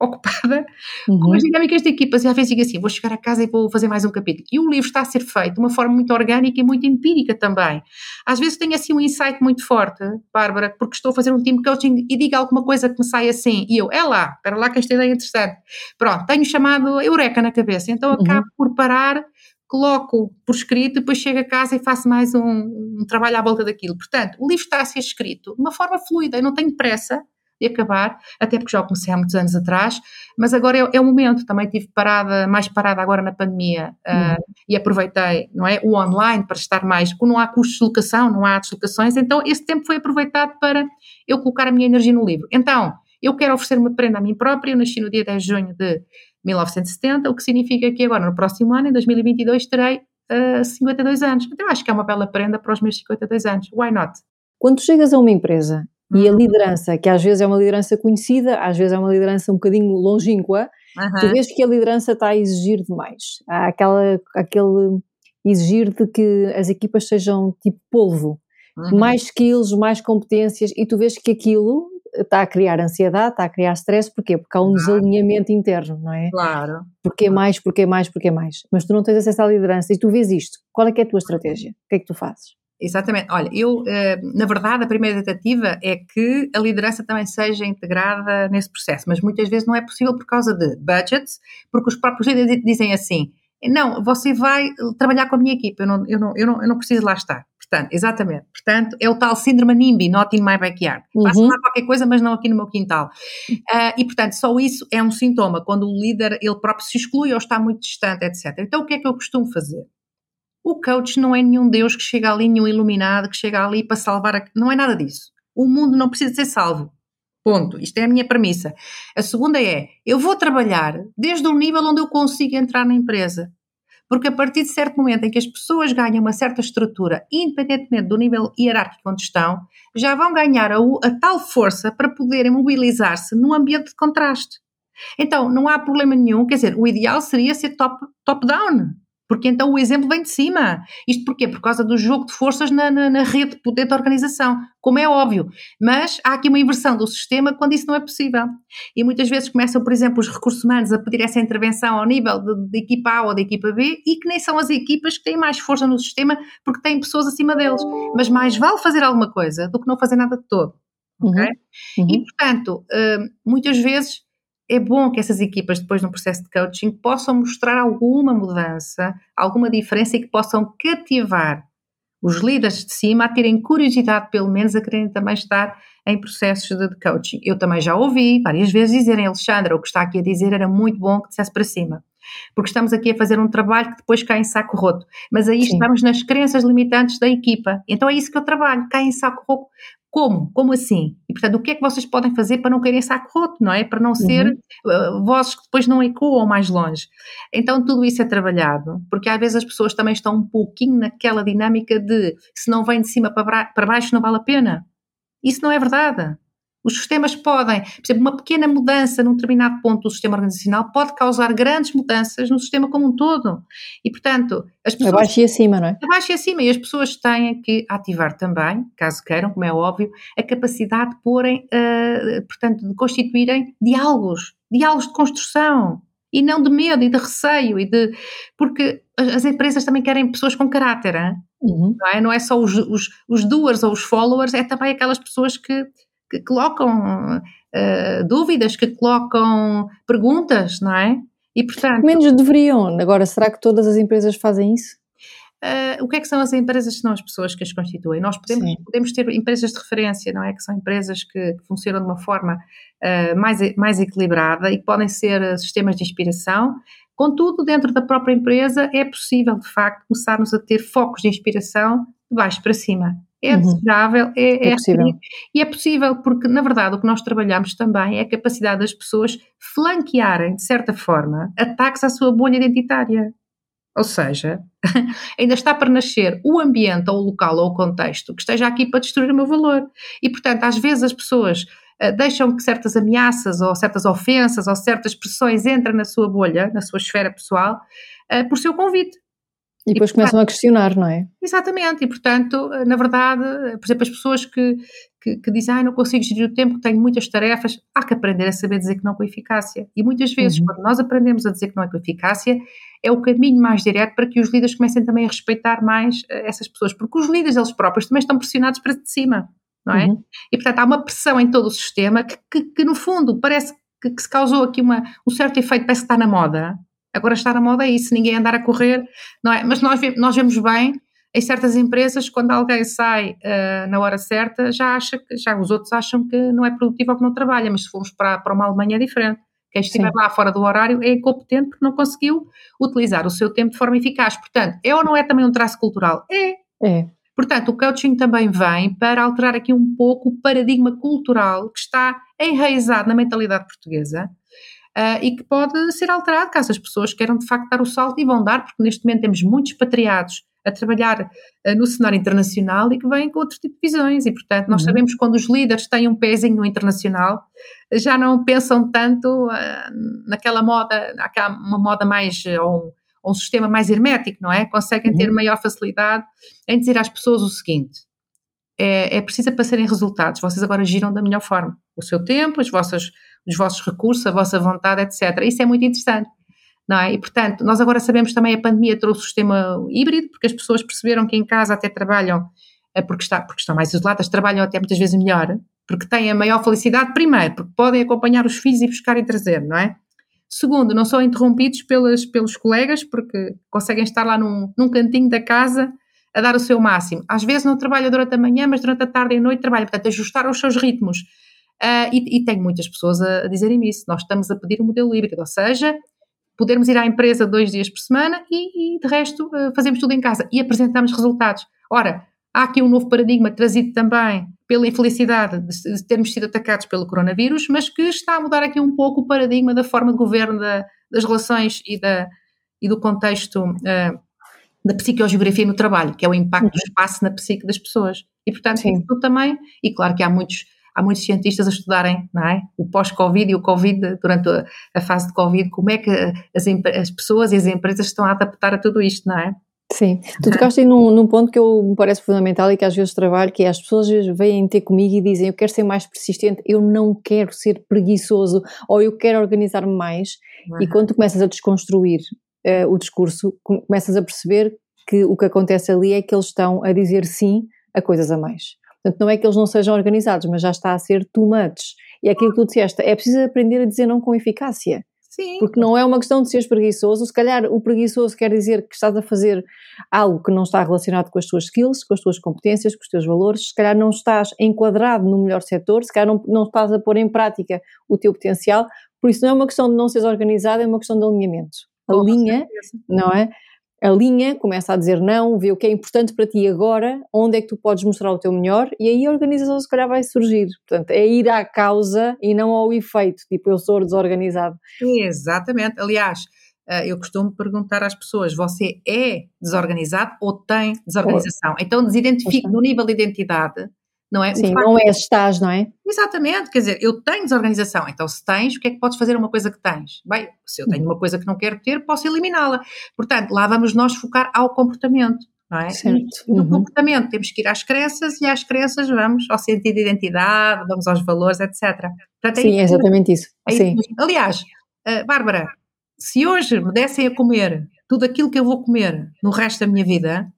ocupada uhum. com as dinâmicas de equipas e às vezes digo assim, vou chegar a casa e vou fazer mais um capítulo. E o livro está a ser feito de uma forma muito orgânica e muito empírica também. Às vezes tenho assim um insight muito forte, Bárbara, porque estou a fazer um team coaching e digo alguma coisa que me sai assim e eu, é lá, espera lá que esta ideia é interessante. Pronto, tenho chamado Eureka na cabeça, então uhum. acabo por parar coloco por escrito, depois chego a casa e faço mais um, um, trabalho à volta daquilo. Portanto, o livro está a ser escrito de uma forma fluida, eu não tenho pressa de acabar, até porque já o comecei há muitos anos atrás, mas agora é, é o momento, também tive parada, mais parada agora na pandemia uh, e aproveitei, não é, o online para estar mais, não há custos de locação, não há deslocações, então esse tempo foi aproveitado para eu colocar a minha energia no livro. Então, eu quero oferecer uma prenda a mim própria, eu nasci no dia 10 de junho de 1970, o que significa que agora, no próximo ano, em 2022, terei uh, eh, 52 anos. Então, acho que é uma bela prenda para os meus 52 anos. Why not? Quando chegas a uma empresa e a uhum. liderança, que às vezes é uma liderança conhecida, às vezes é uma liderança um bocadinho longínqua, uhum. tu vês que a liderança está a exigir demais. Há aquela, aquele exigir de que as equipas sejam tipo polvo. Uhum. Mais skills, mais competências, e tu vês que aquilo está a criar ansiedade, está a criar stress, porquê? Porque há um desalinhamento interno, não é? Claro. Porquê mais, porquê mais, porquê mais? Mas tu não tens acesso à liderança e tu vês isto, qual é que é a tua estratégia? O que é que tu fazes? Exatamente. Olha, eu, eh, na verdade, a primeira tentativa é que a liderança também seja integrada nesse processo, mas muitas vezes não é possível por causa de budgets, porque os próprios líderes dizem assim: não, você vai trabalhar com a minha equipe, eu não, eu não, eu não, eu não preciso lá estar. Portanto, exatamente. Portanto, é o tal síndrome NIMBY, not in my backyard. Uhum. Faço lá qualquer coisa, mas não aqui no meu quintal. Uh, e, portanto, só isso é um sintoma, quando o líder, ele próprio se exclui ou está muito distante, etc. Então, o que é que eu costumo fazer? O coach não é nenhum Deus que chega ali, nenhum iluminado que chega ali para salvar. A... Não é nada disso. O mundo não precisa ser salvo. Ponto. Isto é a minha premissa. A segunda é: eu vou trabalhar desde o nível onde eu consigo entrar na empresa. Porque a partir de certo momento em que as pessoas ganham uma certa estrutura, independentemente do nível hierárquico onde estão, já vão ganhar a, a tal força para poderem mobilizar-se num ambiente de contraste. Então, não há problema nenhum, quer dizer, o ideal seria ser top-down. Top porque então o exemplo vem de cima. Isto porquê? Por causa do jogo de forças na, na, na, rede de poder da organização, como é óbvio. Mas há aqui uma inversão do sistema quando isso não é possível. E muitas vezes começam, por exemplo, os recursos humanos a pedir essa intervenção ao nível de, de equipa A ou de equipa B e que nem são as equipas que têm mais força no sistema porque têm pessoas acima deles. Mas mais vale fazer alguma coisa do que não fazer nada de todo. Okay? Uhum. Uhum. E, portanto, hum, muitas vezes é bom que essas equipas, depois no processo de coaching, possam mostrar alguma mudança, alguma diferença e que possam cativar os líderes de cima a terem curiosidade, pelo menos, a quererem também estar em processos de, coaching. Eu também já ouvi várias vezes dizerem, Alexandra, o que está aqui a dizer era muito bom que dissesse para cima. Porque estamos aqui a fazer um trabalho que depois cai em saco roto. Mas aí Sim. estamos nas crenças limitantes da equipa. Então é isso que eu trabalho, cai em saco roto, como? Como assim? E, portanto, o que é que vocês podem fazer para não caírem saco roto, não é? Para não ser uhum. uh, vozes que depois não ecoam mais longe. Então, tudo isso é trabalhado, porque às vezes as pessoas também estão um pouquinho naquela dinâmica de se não vem de cima para, para baixo não vale a pena. Isso não é verdade. Os sistemas podem, por exemplo, uma pequena mudança num determinado ponto do sistema organizacional pode causar grandes mudanças no sistema como um todo. E, portanto, as pessoas. Abaixo e acima, não é? Abaixo e acima. E as pessoas têm que ativar também, caso queiram, como é óbvio, a capacidade de porem, uh, portanto, de constituírem diálogos, diálogos de construção. E não de medo e de receio, e de. Porque as empresas também querem pessoas com caráter, uhum. não, é? não é só os, os, os doers ou os followers, é também aquelas pessoas que que colocam uh, dúvidas, que colocam perguntas, não é? E portanto. Menos deveriam. Agora, será que todas as empresas fazem isso? Uh, o que é que são as empresas? São as pessoas que as constituem. Nós podemos, podemos ter empresas de referência, não é? Que são empresas que, que funcionam de uma forma uh, mais, mais equilibrada e que podem ser sistemas de inspiração. Contudo, dentro da própria empresa é possível, de facto, começarmos a ter focos de inspiração de baixo para cima. É uhum. desejável, é, é, é possível. E é possível porque, na verdade, o que nós trabalhamos também é a capacidade das pessoas flanquearem, de certa forma, ataques à sua bolha identitária. Ou seja, ainda está para nascer o ambiente ou o local ou o contexto que esteja aqui para destruir o meu valor. E, portanto, às vezes as pessoas uh, deixam que certas ameaças ou certas ofensas ou certas pressões entrem na sua bolha, na sua esfera pessoal, uh, por seu convite. E depois e, começam portanto, a questionar, não é? Exatamente, e portanto, na verdade, por exemplo, as pessoas que, que, que dizem, ah, não consigo gerir o tempo, tenho muitas tarefas, há que aprender a saber dizer que não com eficácia. E muitas vezes, uhum. quando nós aprendemos a dizer que não é com eficácia, é o caminho mais direto para que os líderes comecem também a respeitar mais eh, essas pessoas, porque os líderes eles próprios também estão pressionados para de cima, não é? Uhum. E portanto há uma pressão em todo o sistema que, que, que no fundo parece que, que, se causou aqui uma, um certo efeito, parece que está na moda, Agora está na moda isso, ninguém andar a correr, não é? Mas nós, nós vemos bem em certas empresas, quando alguém sai uh, na hora certa, já acha que, já os outros acham que não é produtivo ou que não trabalha, mas se formos para, para uma Alemanha é diferente. Quem estiver Sim. lá fora do horário é incompetente porque não conseguiu utilizar o seu tempo de forma eficaz. Portanto, é ou não é também um traço cultural? É. É. Portanto, o coaching também vem para alterar aqui um pouco o paradigma cultural que está enraizado na mentalidade portuguesa, uh, e que pode ser alterado caso as pessoas queiram de facto dar o salto e vão dar, porque neste momento temos muitos patriados a trabalhar uh, no cenário internacional e que vêm com outro tipo de visões e portanto nós uhum. sabemos que quando os líderes têm um pezinho no internacional já não pensam tanto uh, naquela moda, naquela, uma moda mais ou um, ou um sistema mais hermético, não é? Conseguem uhum. ter maior facilidade em dizer às pessoas o seguinte é, é preciso para serem resultados, vocês agora giram da melhor forma o seu tempo, as vossas os vossos recursos, a vossa vontade, etc. Isso é muito interessante. Não é? E, portanto, nós agora sabemos também a pandemia trouxe o sistema híbrido, porque as pessoas perceberam que em casa até trabalham, eh, porque, está, porque estão mais isoladas, trabalham até muitas vezes melhor, porque têm a maior felicidade, primeiro, porque podem acompanhar os filhos e buscar e trazer, não é? Segundo, não são interrompidos pelas, pelos colegas, porque conseguem estar lá num, num cantinho da casa a dar o seu máximo. Às vezes não trabalham durante a manhã, mas durante a tarde e a noite trabalham. Portanto, ajustar aos seus ritmos. Uh, e, e tenho muitas pessoas a, a dizerem isso. Nós estamos a pedir um modelo híbrido, ou seja, podermos ir à empresa dois dias por semana e, e de resto, uh, fazemos tudo em casa e apresentamos resultados. Ora, há aqui um novo paradigma trazido também pela infelicidade de, de, termos sido atacados pelo coronavírus, mas que está a mudar aqui um pouco o paradigma da forma de governo da, das relações e, da, e do contexto uh, da psicogeografia no trabalho, que é o impacto do uhum. espaço na psique das pessoas. E, portanto, Sim. isso também, e claro que há muitos há muitos cientistas a estudarem não é? o pós-Covid e o Covid durante a, fase de Covid, como é que as, as, pessoas e as empresas estão a adaptar a tudo isto, não é? Sim, tu tocaste num, num ponto que eu, me parece fundamental e que às vezes trabalho, que é as pessoas vêm ter comigo e dizem eu quero ser mais persistente, eu não quero ser preguiçoso ou eu quero organizar-me mais uhum. e quando tu começas a desconstruir uh, o discurso, começas a perceber que o que acontece ali é que eles estão a dizer sim a coisas a mais. Portanto, não é que eles não sejam organizados, mas já está a ser too much. E é aquilo que tu disseste, é preciso aprender a dizer não com eficácia. Sim. Porque não é uma questão de seres preguiçoso, se calhar o preguiçoso quer dizer que estás a fazer algo que não está relacionado com as tuas skills, com as tuas competências, com os teus valores, se calhar não estás enquadrado no melhor setor, se calhar não, não estás a pôr em prática o teu potencial, por isso não é uma questão de não seres organizado, é uma questão de alinhamento. A linha, não é? Alinha, começa a dizer não, vê o que é importante para ti agora, onde é que tu podes mostrar o teu melhor e aí a organização se calhar vai surgir. Portanto, é ir à causa e não ao efeito, tipo eu sou desorganizado. Exatamente, aliás, eh, eu costumo perguntar às pessoas: você é desorganizado ou tem desorganização? Então, desidentifique no nível de identidade não é? Sim, não é estás, não é? Exatamente, quer dizer, eu tenho desorganização, então se tens, o que é que podes fazer uma coisa que tens? Bem, se eu tenho uma coisa que não quero ter, posso eliminá-la. Portanto, lá vamos nós focar ao comportamento, não é? Certo. E no uhum. comportamento temos que ir às crenças e às crenças vamos ao sentido de identidade, vamos aos valores, etc. Portanto, é Sim, é exatamente isso. É Sim. Aliás, uh, Bárbara, se hoje me dessem a comer tudo aquilo que eu vou comer no resto da minha vida,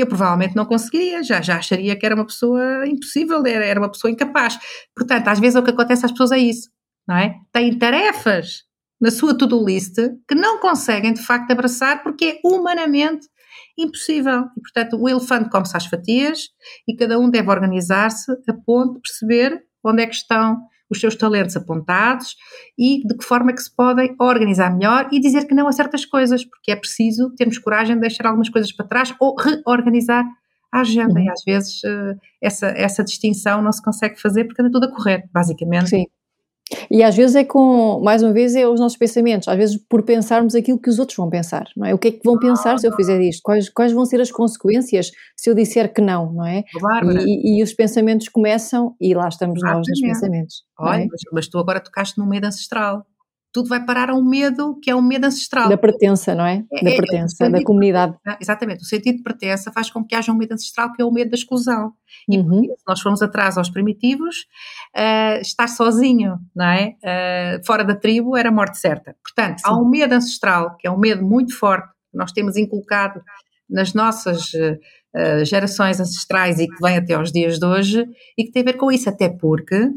eu provavelmente não conseguiria, já, já acharia que era uma pessoa impossível, era, era uma pessoa incapaz. Portanto, às vezes o que acontece às pessoas é isso, não é? Têm tarefas na sua to-do list que não conseguem de facto abraçar porque é humanamente impossível. E, portanto, o elefante come-se às fatias e cada um deve organizar-se a ponto de perceber onde é que estão os seus talentos apontados e de que forma é que se podem organizar melhor e dizer que não a certas coisas, porque é preciso termos coragem de deixar algumas coisas para trás ou reorganizar a agenda. Uhum. E às vezes eh, essa, essa distinção não se consegue fazer porque anda tudo a correr, basicamente. Sim. E às vezes é com, mais uma vez, é os nossos pensamentos, às vezes por pensarmos aquilo que os outros vão pensar, não é? O que é que vão pensar se eu fizer isto? Quais, quais vão ser as consequências se eu disser que não, não é? E, e, os pensamentos começam e lá estamos nós nos pensamentos. Olha, é? mas, mas tu agora tocaste no medo ancestral tudo vai parar a um medo que é um medo ancestral. Da pertença, não é? é da é, pertença, é, da comunidade. exatamente, o sentido de pertença faz com que haja um medo ancestral que é o medo da exclusão. E uhum. se nós formos atrás aos primitivos, uh, estar sozinho, não é? Uh, fora da tribo era morte certa. Portanto, Sim. há um medo ancestral, que é um medo muito forte, que nós temos inculcado nas nossas uh, gerações ancestrais e que vem até aos dias de hoje, e que tem a ver com isso, até porque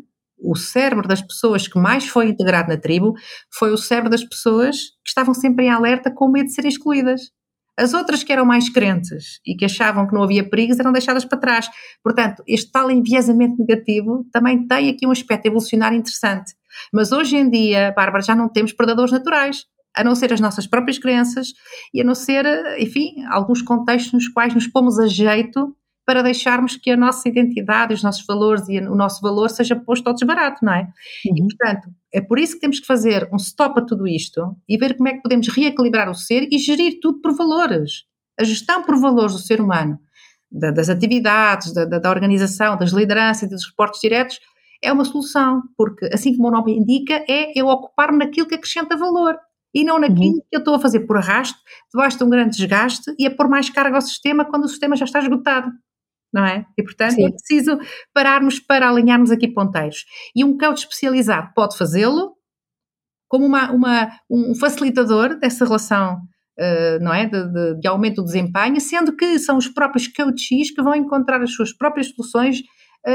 o cérebro das pessoas que mais foi integrado na tribo foi o cérebro das pessoas que estavam sempre em alerta com medo de serem excluídas. As outras que eram mais crentes e que achavam que não havia perigos eram deixadas para trás. Portanto, este tal enviesamento negativo também tem aqui um aspecto evolucionário interessante. Mas hoje em dia, Bárbara, já não temos predadores naturais, a não ser as nossas próprias crenças e a não ser, enfim, alguns contextos nos quais nos pomos a jeito para deixarmos que a nossa identidade, os nossos valores e o nosso valor seja posto ao desbarato, não é? Uhum. E, portanto, é por isso que temos que fazer um stop a tudo isto e ver como é que podemos reequilibrar o ser e gerir tudo por valores. A gestão por valores do ser humano, da, das atividades, da, da, organização, das lideranças e dos reportes diretos, é uma solução, porque, assim como o nome indica, é eu ocupar-me naquilo que acrescenta valor e não naquilo uhum. que eu estou a fazer por arrasto, debaixo de um grande desgaste e a pôr mais carga ao sistema quando o sistema já está esgotado não é? E portanto Sim. é preciso pararmos para alinharmos aqui ponteiros. E um coach especializado pode fazê-lo como uma, uma, um facilitador dessa relação, uh, não é? De, de, de, aumento do desempenho, sendo que são os próprios coaches que vão encontrar as suas próprias soluções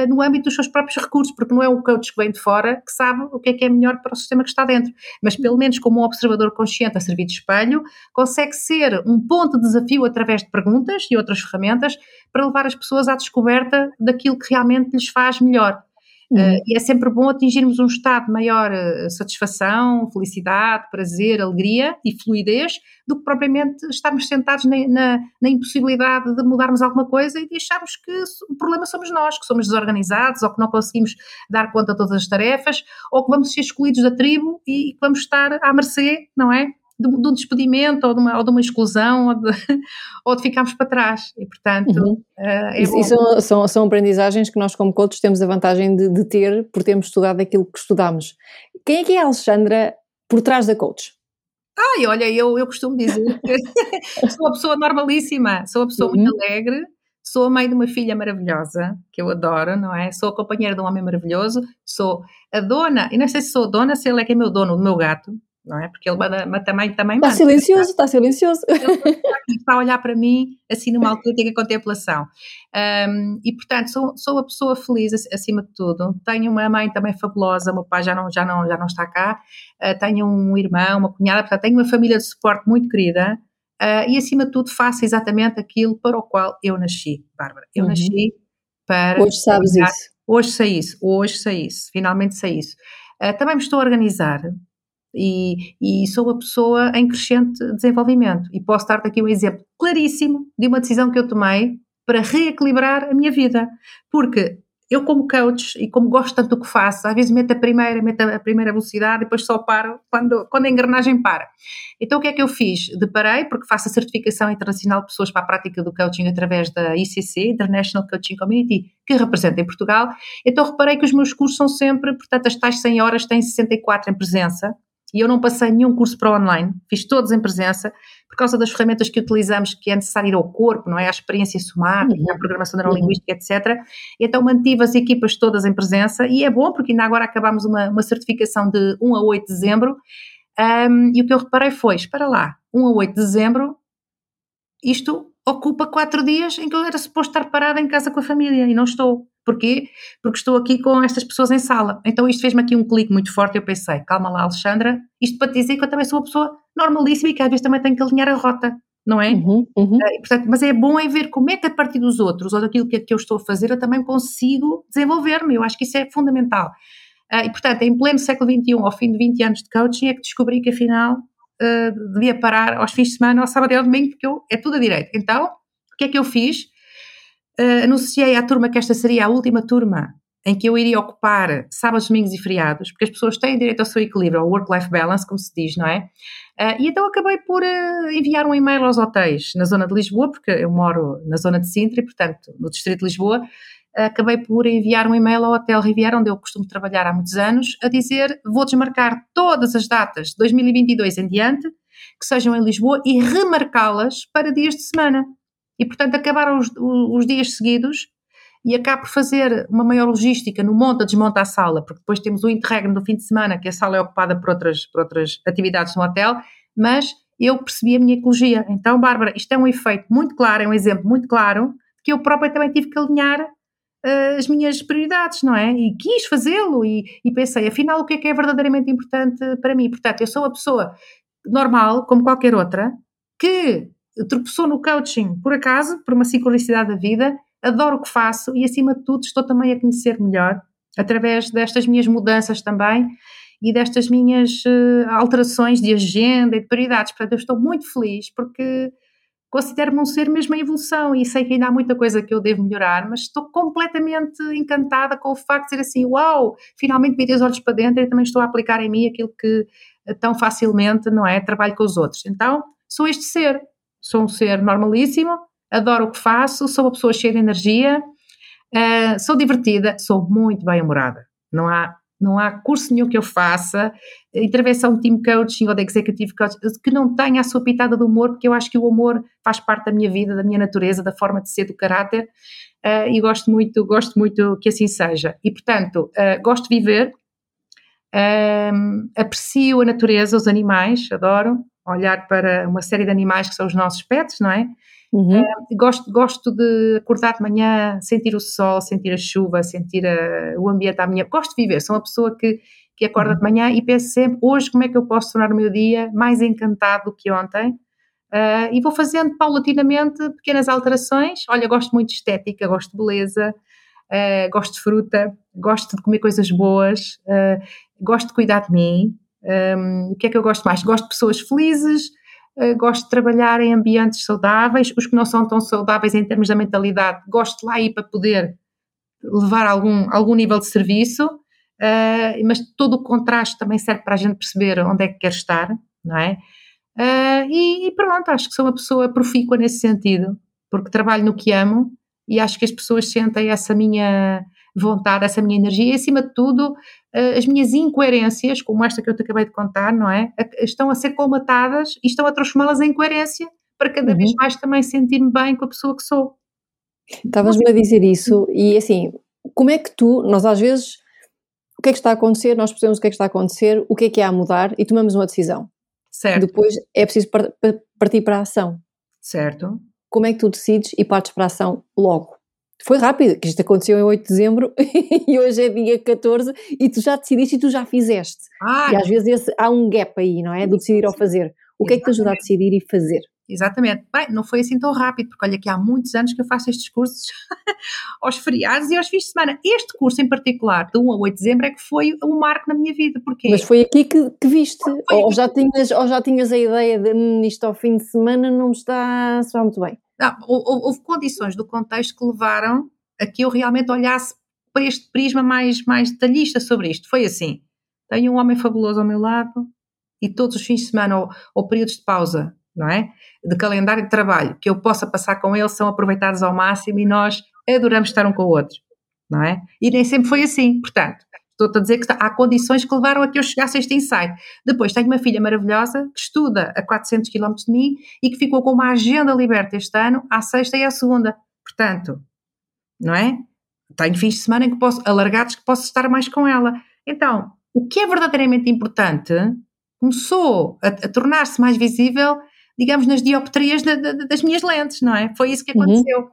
no âmbito dos seus próprios recursos, porque não é o coach que vem de fora que sabe o que é que é melhor para o sistema que está dentro, mas pelo menos como um observador consciente a servir de espelho, consegue ser um ponto de desafio através de perguntas e outras ferramentas para levar as pessoas à descoberta daquilo que realmente lhes faz melhor. Uhum. Uh, e é sempre bom atingirmos um estado de maior uh, satisfação, felicidade, prazer, alegria e fluidez do que propriamente estarmos sentados na, na, na, impossibilidade de mudarmos alguma coisa e de acharmos que o problema somos nós, que somos desorganizados ou que não conseguimos dar conta de todas as tarefas ou que vamos ser excluídos da tribo e que vamos estar à mercê, não é? De, de um despedimento ou de uma, ou de uma exclusão ou de, ou de ficarmos para trás. E, portanto, uhum. uh, é e, são, são, são, aprendizagens que nós, como coaches, temos a vantagem de, de ter por termos estudado aquilo que estudamos. Quem é que é a Alexandra por trás da coach? Ai, olha, eu, eu costumo dizer que sou uma pessoa normalíssima, sou uma pessoa uhum. muito alegre, sou a mãe de uma filha maravilhosa, que eu adoro, não é? Sou a companheira de um homem maravilhoso, sou a dona, e não sei se sou dona, se ele é que é meu dono, do meu gato, não é? Porque ele mas também, também Está silencioso, está silencioso. Ele está a olhar para mim, assim, numa autêntica contemplação. Um, e, portanto, sou, sou uma pessoa feliz, acima de tudo. Tenho uma mãe também fabulosa, o meu pai já não, já não, já não está cá. Uh, tenho um irmão, uma cunhada, portanto, tenho uma família de suporte muito querida. Uh, e, acima de tudo, faço exatamente aquilo para o qual eu nasci, Bárbara. Eu uhum. nasci para... Hoje sabes isso. Hoje sei isso, hoje sei isso, finalmente sei isso. Uh, também me estou a organizar e, e, sou uma pessoa em crescente desenvolvimento. E posso dar-te aqui um exemplo claríssimo de uma decisão que eu tomei para reequilibrar a minha vida. Porque eu como coach e como gosto tanto do que faço, às vezes meto a primeira, meto a primeira velocidade e depois só paro quando, quando a engrenagem para. Então o que é que eu fiz? Deparei, porque faço a certificação internacional de pessoas para a prática do coaching através da ICC, International Coaching Community, que representa em Portugal, então reparei que os meus cursos são sempre, portanto as tais 100 horas têm 64 em presença, e eu não passei nenhum curso para online, fiz todos em presença, por causa das ferramentas que utilizamos, que é necessário ir ao corpo, não é? A experiência somática, uhum. a programação neurolinguística, uhum. etc. E então mantive as equipas todas em presença e é bom porque ainda agora acabámos uma, uma certificação de 1 a 8 de dezembro um, e o que eu reparei foi, espera lá, 1 a 8 de dezembro, isto ocupa quatro dias em que eu era suposto estar parada em casa com a família e não estou. Porquê? Porque estou aqui com estas pessoas em sala. Então isto fez-me aqui um clique muito forte e eu pensei, calma lá Alexandra, isto para te dizer que eu também sou uma pessoa normalíssima e que às vezes também tenho que alinhar a rota, não é? Uhum, uhum. Uh, portanto, mas é bom é ver como é que a partir dos outros ou daquilo que, que eu estou a fazer eu também consigo desenvolver-me, eu acho que isso é fundamental. Uh, e portanto, em pleno século XXI, ao fim de 20 anos de coaching, é que descobri que afinal uh, devia parar aos fins de semana, ao sábado e ao domingo, porque eu, é tudo a direito. Então, o que é que eu fiz? Uh, anunciei à turma que esta seria a última turma em que eu iria ocupar sábados, domingos e feriados, porque as pessoas têm direito ao seu equilíbrio, ao work-life balance, como se diz, não é? Uh, e então acabei por uh, enviar um e-mail aos hotéis na zona de Lisboa, porque eu moro na zona de Sintra e, portanto, no distrito de Lisboa, uh, acabei por enviar um e-mail ao Hotel Riviera, onde eu costumo trabalhar há muitos anos, a dizer vou desmarcar todas as datas de 2022 em diante, que sejam em Lisboa, e remarcá-las para dias de semana. E, portanto, acabaram os, os dias seguidos e acabo por fazer uma maior logística no monta, desmonta a sala, porque depois temos o interregno do fim de semana, que a sala é ocupada por outras, por outras atividades no hotel, mas eu percebi a minha ecologia. Então, Bárbara, isto é um efeito muito claro, é um exemplo muito claro, que eu própria também tive que alinhar uh, as minhas prioridades, não é? E quis fazê-lo e, e, pensei, afinal, o que é que é verdadeiramente importante para mim? Portanto, eu sou uma pessoa normal, como qualquer outra, que tropeçou no coaching por acaso, por uma sincronicidade da vida, adoro o que faço e, acima de tudo, estou também a conhecer melhor através destas minhas mudanças também e destas minhas uh, alterações de agenda e de prioridades. Portanto, eu estou muito feliz porque considero-me um ser mesmo em evolução e sei que ainda há muita coisa que eu devo melhorar, mas estou completamente encantada com o facto de ser assim, uau, finalmente virei os olhos para dentro e também estou a aplicar em mim aquilo que eh, tão facilmente, não é, trabalho com os outros. Então, sou este ser, sou um ser normalíssimo, adoro o que faço, sou uma pessoa cheia de energia, uh, sou divertida, sou muito bem-humorada. Não há, não há curso nenhum que eu faça, intervenção de team coaching ou de executive coaching, que não tenha a sua pitada de humor, porque eu acho que o humor faz parte da minha vida, da minha natureza, da forma de ser, do caráter, uh, e gosto muito, gosto muito que assim seja. E, portanto, uh, gosto de viver, aprecio a natureza, os animais, adoro, olhar para uma série de animais que são os nossos pets, não é? Uhum. Uh, gosto, gosto de acordar de manhã, sentir o sol, sentir a chuva, sentir a, o ambiente à minha. Gosto de viver, sou uma pessoa que, que acorda uhum. de manhã e penso sempre: hoje, como é que eu posso tornar o meu dia mais encantado do que ontem? Uh, e vou fazendo paulatinamente pequenas alterações. Olha, gosto muito de estética, gosto de beleza, uh, gosto de fruta, gosto de comer coisas boas, gosto de cuidar de mim. Um, o que é que eu gosto mais? Gosto de pessoas felizes, uh, gosto de trabalhar em ambientes saudáveis, os que não são tão saudáveis em termos da mentalidade, gosto de lá ir para poder levar algum, algum nível de serviço, uh, mas todo o contraste também serve para a gente perceber onde é que quer estar, não é? Uh, e, e, pronto, acho que sou uma pessoa profícua nesse sentido, porque trabalho no que amo e acho que as pessoas sentem essa minha vontade, essa minha energia e, acima de tudo, eh, as minhas incoerências, como esta que eu te acabei de contar, não é? Estão a ser colmatadas e estão a transformá-las em coerência para cada uhum. vez mais também sentir-me bem com a pessoa que sou. Estavas-me a dizer isso e assim, como é que tu, nós às vezes, o que é que está a acontecer, nós percebemos o que é que está a acontecer, o que é que há a mudar e tomamos uma decisão. Certo. Depois é preciso partir para a ação. Certo. Como é que tu decides e partes para a ação logo? Foi rápido, que isto aconteceu em 8 de dezembro e hoje é dia 14 e tu já decidiste e tu já fizeste. Ah, e às vezes esse, há um gap aí, não é? Do decidir ao fazer. O que é que te ajuda a decidir e fazer? Exatamente. Bem, não foi assim tão rápido, porque olha que há muitos anos que eu faço estes cursos aos feriados e aos fins de semana. Este curso em particular, de 1 a 8 de dezembro, é que foi um marco na minha vida. Porquê? Mas foi aqui que, que viste? Ou, já tinhas, ou já tinhas a ideia de hum, isto ao fim de semana não me está, está muito bem? Não, houve condições do contexto que levaram a que eu realmente olhasse para este prisma mais, mais detalhista sobre isto. Foi assim: tenho um homem fabuloso ao meu lado e todos os fins de semana ou, ou períodos de pausa, não é? De calendário de trabalho que eu possa passar com ele são aproveitados ao máximo e nós adoramos estar um com o outro, não é? E nem sempre foi assim. Portanto, estou a dizer que há condições que levaram a que eu chegasse a este insight. Depois tenho uma filha maravilhosa que estuda a 400 km de mim e que ficou com uma agenda liberta este ano, à sexta e à segunda. Portanto, não é? Tenho fins de semana em que posso, alargados que posso estar mais com ela. Então, o que é verdadeiramente importante começou a, a tornar-se mais visível, digamos, nas dioptrias de, de, das minhas lentes, não é? Foi isso que uhum. aconteceu. Uhum.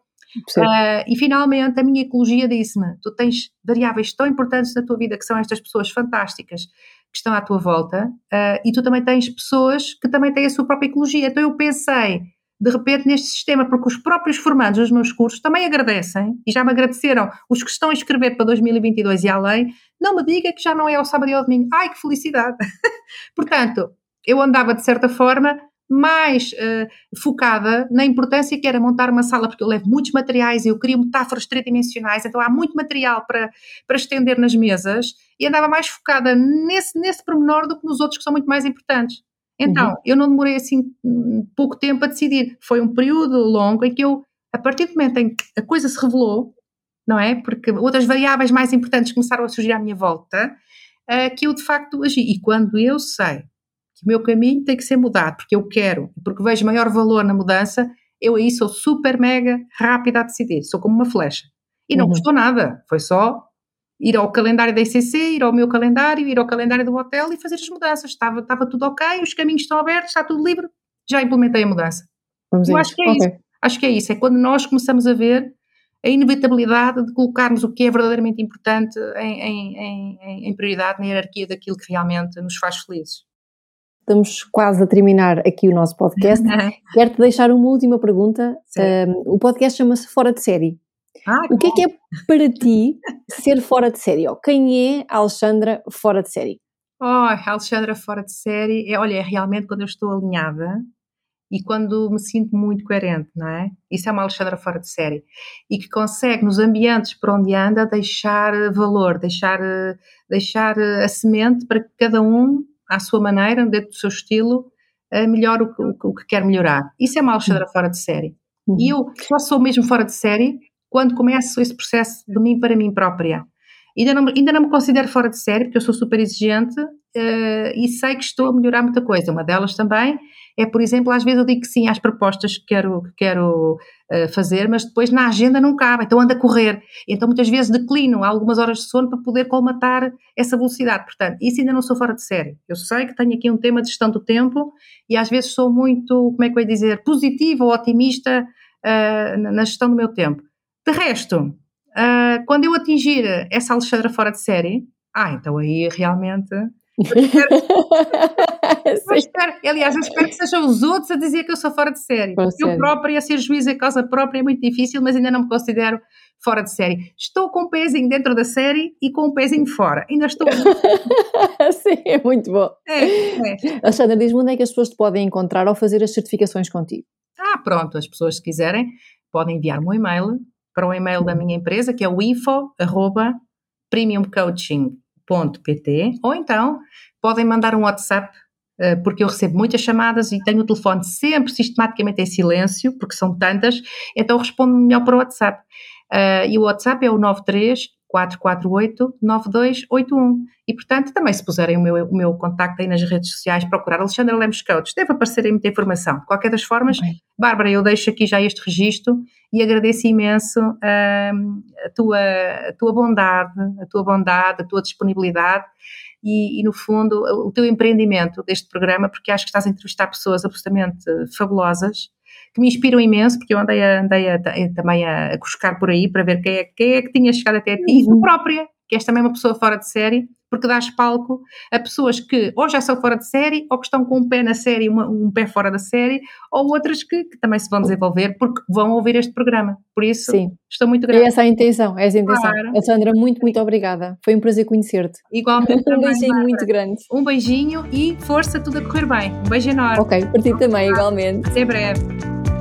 Uh, e finalmente a minha ecologia disse-me: tu tens variáveis tão importantes na tua vida que são estas pessoas fantásticas que estão à tua volta, uh, e tu também tens pessoas que também têm a sua própria ecologia. Então eu pensei, de repente, neste sistema, porque os próprios formandos dos meus cursos também agradecem, e já me agradeceram os que estão a escrever para 2022 e além, não me diga que já não é ao sábado e ao domingo. Ai, que felicidade! Portanto, eu andava de certa forma mais uh, focada na importância que era montar uma sala, porque eu levo muitos materiais e eu queria metáforas tridimensionais, então há muito material para, para estender nas mesas e andava mais focada nesse, nesse pormenor do que nos outros que são muito mais importantes. Então, uhum. eu não demorei assim hum, pouco tempo a decidir. Foi um período longo em que eu, a partir do momento em que a coisa se revelou, não é? Porque outras variáveis mais importantes começaram a surgir à minha volta, uh, que eu de facto agi. E quando eu sei que o meu caminho tem que ser mudado, porque eu quero, porque vejo maior valor na mudança, eu aí sou super mega rápida a decidir, sou como uma flecha. E não uhum. custou nada, foi só ir ao calendário da ICC, ir ao meu calendário, ir ao calendário do hotel e fazer as mudanças. Estava, estava tudo ok, os caminhos estão abertos, está tudo livre, já implementei a mudança. Vamos eu acho que é okay. isso. Acho que é isso, é quando nós começamos a ver a inevitabilidade de colocarmos o que é verdadeiramente importante em, em, em, em prioridade na hierarquia daquilo que realmente nos faz felizes. Estamos quase a terminar aqui o nosso podcast. Quero-te deixar uma última pergunta. Um, o podcast chama-se Fora de Série. Ah, o que é que é para ti ser fora de série? quem é a Alexandra fora de série? Oh, a Alexandra fora de série, é, olha, é realmente quando eu estou alinhada e quando me sinto muito coerente, não é? Isso é uma Alexandra fora de série. E que consegue, nos ambientes por onde anda, deixar valor, deixar, deixar a semente para que cada um à sua maneira, dentro do seu estilo, uh, melhor o, o, o, que quer melhorar. Isso é uma Alexandra uhum. fora de série. Uhum. E eu só sou mesmo fora de série quando começo esse processo de mim para mim própria. Ainda não, ainda não me considero fora de série, porque eu sou super exigente uh, e sei que estou a melhorar muita coisa. Uma delas também é, por exemplo, às vezes eu digo que sim às propostas que quero, que quero uh, fazer, mas depois na agenda não cabe, então ando a correr. Então muitas vezes declino algumas horas de sono para poder colmatar essa velocidade. Portanto, isso ainda não sou fora de série. Eu sei que tenho aqui um tema de gestão do tempo e às vezes sou muito, como é que eu ia dizer, positiva ou otimista uh, na gestão do meu tempo. De resto, Uh, quando eu atingir essa Alexandra fora de série, ah, então aí realmente. Eu espero, eu espero, aliás, eu espero que sejam os outros a dizer que eu sou fora de série. eu sério. própria, ser juiz em causa própria é muito difícil, mas ainda não me considero fora de série. Estou com um pezinho dentro da série e com um pezinho fora. Ainda estou. Sim, é muito bom. É, é. Alexandra, diz-me onde é que as pessoas te podem encontrar ou fazer as certificações contigo? Ah, pronto, as pessoas, se quiserem, podem enviar-me um e-mail para o e-mail da minha empresa, que é o info.premiumcoaching.pt, ou então podem mandar um WhatsApp, eh, porque eu recebo muitas chamadas e tenho o telefone sempre sistematicamente em silêncio, porque são tantas, então respondo melhor para o WhatsApp. Uh, e o WhatsApp é o 93 448-9281. E, portanto, também se puserem o meu, o meu contacto aí nas redes sociais, procurar Alexandra Lemos Coach, deve aparecer aí muita informação. De qualquer das formas, okay. Bárbara, eu deixo aqui já este registro e agradeço imenso uh, a, tua, a tua bondade, a tua bondade, a tua disponibilidade e, e, no fundo, o teu empreendimento deste programa, porque acho que estás a entrevistar pessoas absolutamente fabulosas que me inspiram imenso, porque eu andei, a, andei a, a, também a, a buscar por aí para ver quem é, quem é que tinha chegado até ti, uhum. tu própria, que és também uma pessoa fora de série, porque dás palco a pessoas que ou já são fora de série, ou que estão com um pé na série, uma, um pé fora da série, ou outras que, que, também se vão desenvolver porque vão ouvir este programa. Por isso, Sim. estou muito grata. É essa a intenção, é essa a intenção. Claro. Sandra, muito, muito obrigada. Foi um prazer conhecer-te. Igualmente. um beijinho muito grande. Um beijinho e força, tudo a correr bem. Um beijo enorme. Ok, para ti também, igualmente. Até breve.